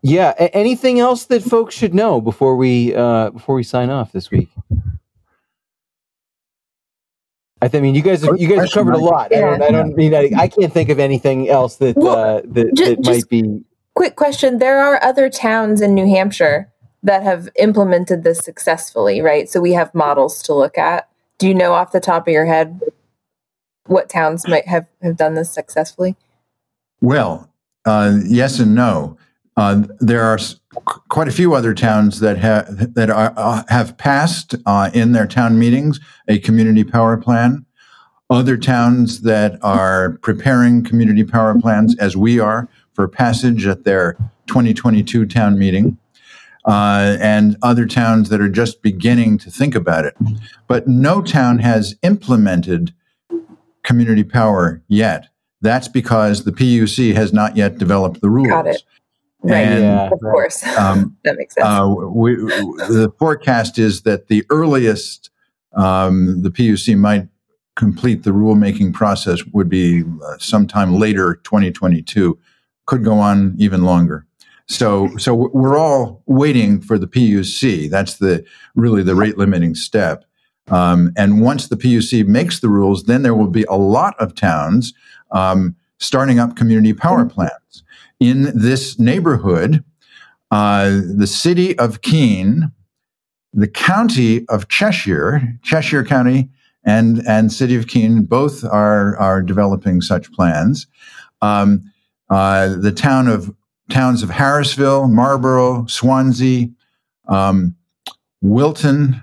yeah, a- anything else that folks should know before we uh, before we sign off this week? I, th- I mean, you guys have, you guys have covered a lot. Yeah. I, don't, I don't mean I, I, can't think of anything else that well, uh, that, just, that might be quick question there are other towns in new hampshire that have implemented this successfully right so we have models to look at do you know off the top of your head what towns might have, have done this successfully? Well uh, yes and no. Uh, there are quite a few other towns that have that are, uh, have passed uh, in their town meetings a community power plan. Other towns that are preparing community power plans as we are for passage at their 2022 town meeting, uh, and other towns that are just beginning to think about it. But no town has implemented community power yet. That's because the PUC has not yet developed the rules. Got it. Right. And, yeah, of course. <laughs> Um, <laughs> that makes sense. Uh, we, the forecast is that the earliest um, the PUC might complete the rulemaking process would be uh, sometime later 2022 could go on even longer. So, so we're all waiting for the PUC. That's the really the rate limiting step. Um, and once the PUC makes the rules, then there will be a lot of towns um, starting up community power plants in this neighborhood. Uh, the city of Keene, the county of Cheshire, Cheshire County, and and city of Keene both are are developing such plans. Um, uh, the town of towns of Harrisville, Marlborough, Swanzey, um, Wilton,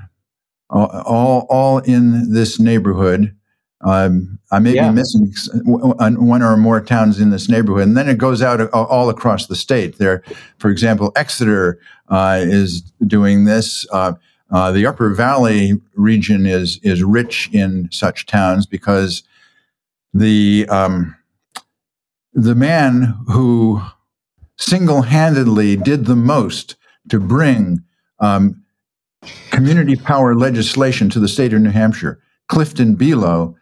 all all in this neighborhood. Um, I may yeah. be missing one or more towns in this neighborhood, and then it goes out all across the state. There, for example, Exeter uh, is doing this. Uh, uh, the Upper Valley region is is rich in such towns because the um, the man who single handedly did the most to bring um, community power legislation to the state of New Hampshire. Clifton Below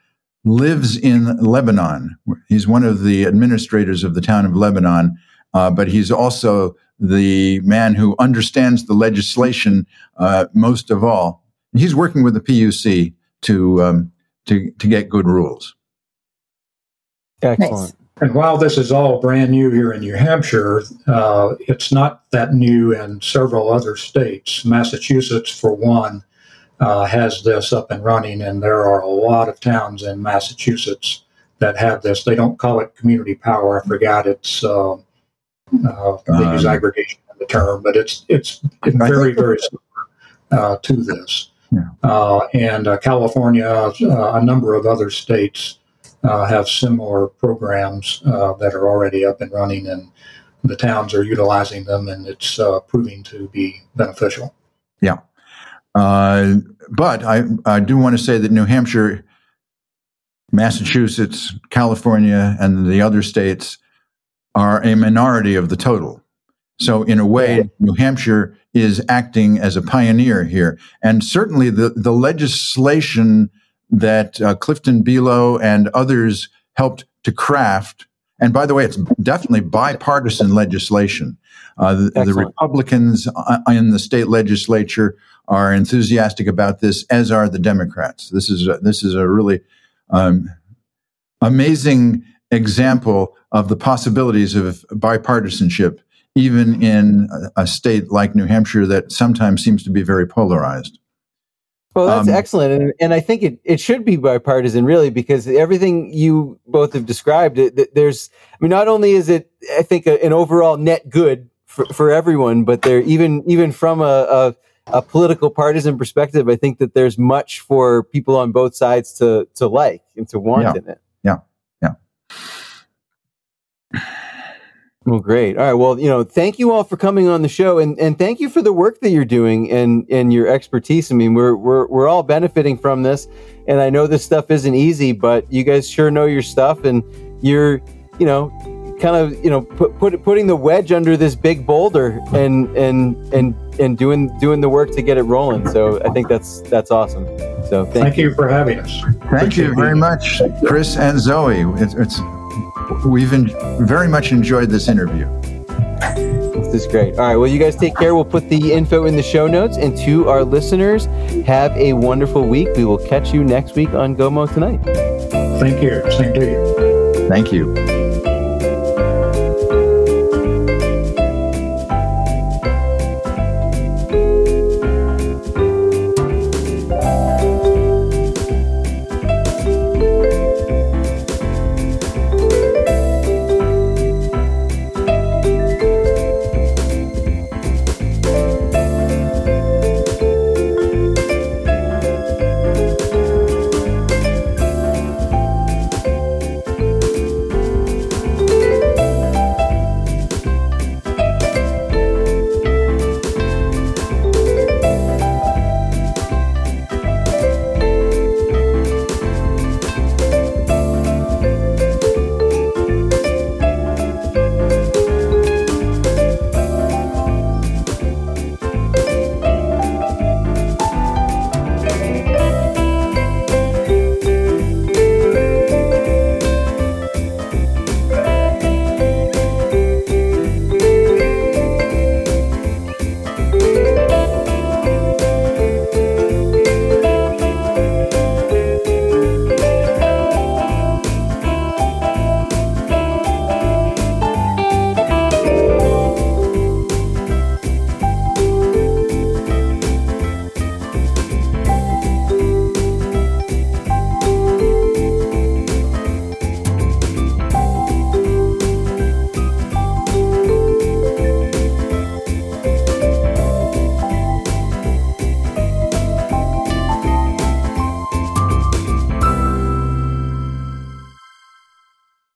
lives in Lebanon. He's one of the administrators of the town of Lebanon, uh, but he's also the man who understands the legislation uh, most of all. He's working with the PUC to um, to to get good rules. Excellent. Nice. And while this is all brand new here in New Hampshire, uh, it's not that new in several other states. Massachusetts, for one, uh, has this up and running, and there are a lot of towns in Massachusetts that have this. They don't call it community power. I forgot it's uh, uh, the Um, aggregation of the term, but it's it's very very similar uh, to this. Yeah. Uh, and uh, California, uh, a number of other states uh, have similar programs uh, that are already up and running, and the towns are utilizing them, and it's uh, proving to be beneficial. Yeah. Uh, but I, I do want to say that New Hampshire, Massachusetts, California, and the other states are a minority of the total. So, in a way, New Hampshire is acting as a pioneer here. And certainly the, the legislation that uh, Clifton Below and others helped to craft, and by the way, it's definitely bipartisan legislation. Uh, the, the Republicans uh, in the state legislature are enthusiastic about this, as are the Democrats. This is a, this is a really um, amazing example of the possibilities of bipartisanship, even in a, a state like New Hampshire that sometimes seems to be very polarized. Well, that's Um, excellent, and, and I think it, it should be bipartisan, really, because everything you both have described, it, there's, I mean, not only is it, I think, a, an overall net good for, for everyone, but there, even even from a, a a political partisan perspective, I think that there's much for people on both sides to to like and to want Yeah. in it. Yeah. Yeah. Well, great. All right. Well, you know, thank you all for coming on the show, and and thank you for the work that you're doing and and your expertise. I mean, we're we're we're all benefiting from this, and I know this stuff isn't easy, but you guys sure know your stuff, and you're, you know, kind of you know put, put putting the wedge under this big boulder and and and and doing doing the work to get it rolling. So I think that's that's awesome. So thank, Thank you for having us. Thank Appreciate you very much, Chris and Zoe. It's, it's we've en- very much enjoyed this interview. This is great. All right. Well, you guys take care. We'll put the info in the show notes. And to our listeners, have a wonderful week. We will catch you next week on GoMo Tonight. Thank you. Same to you. Thank you.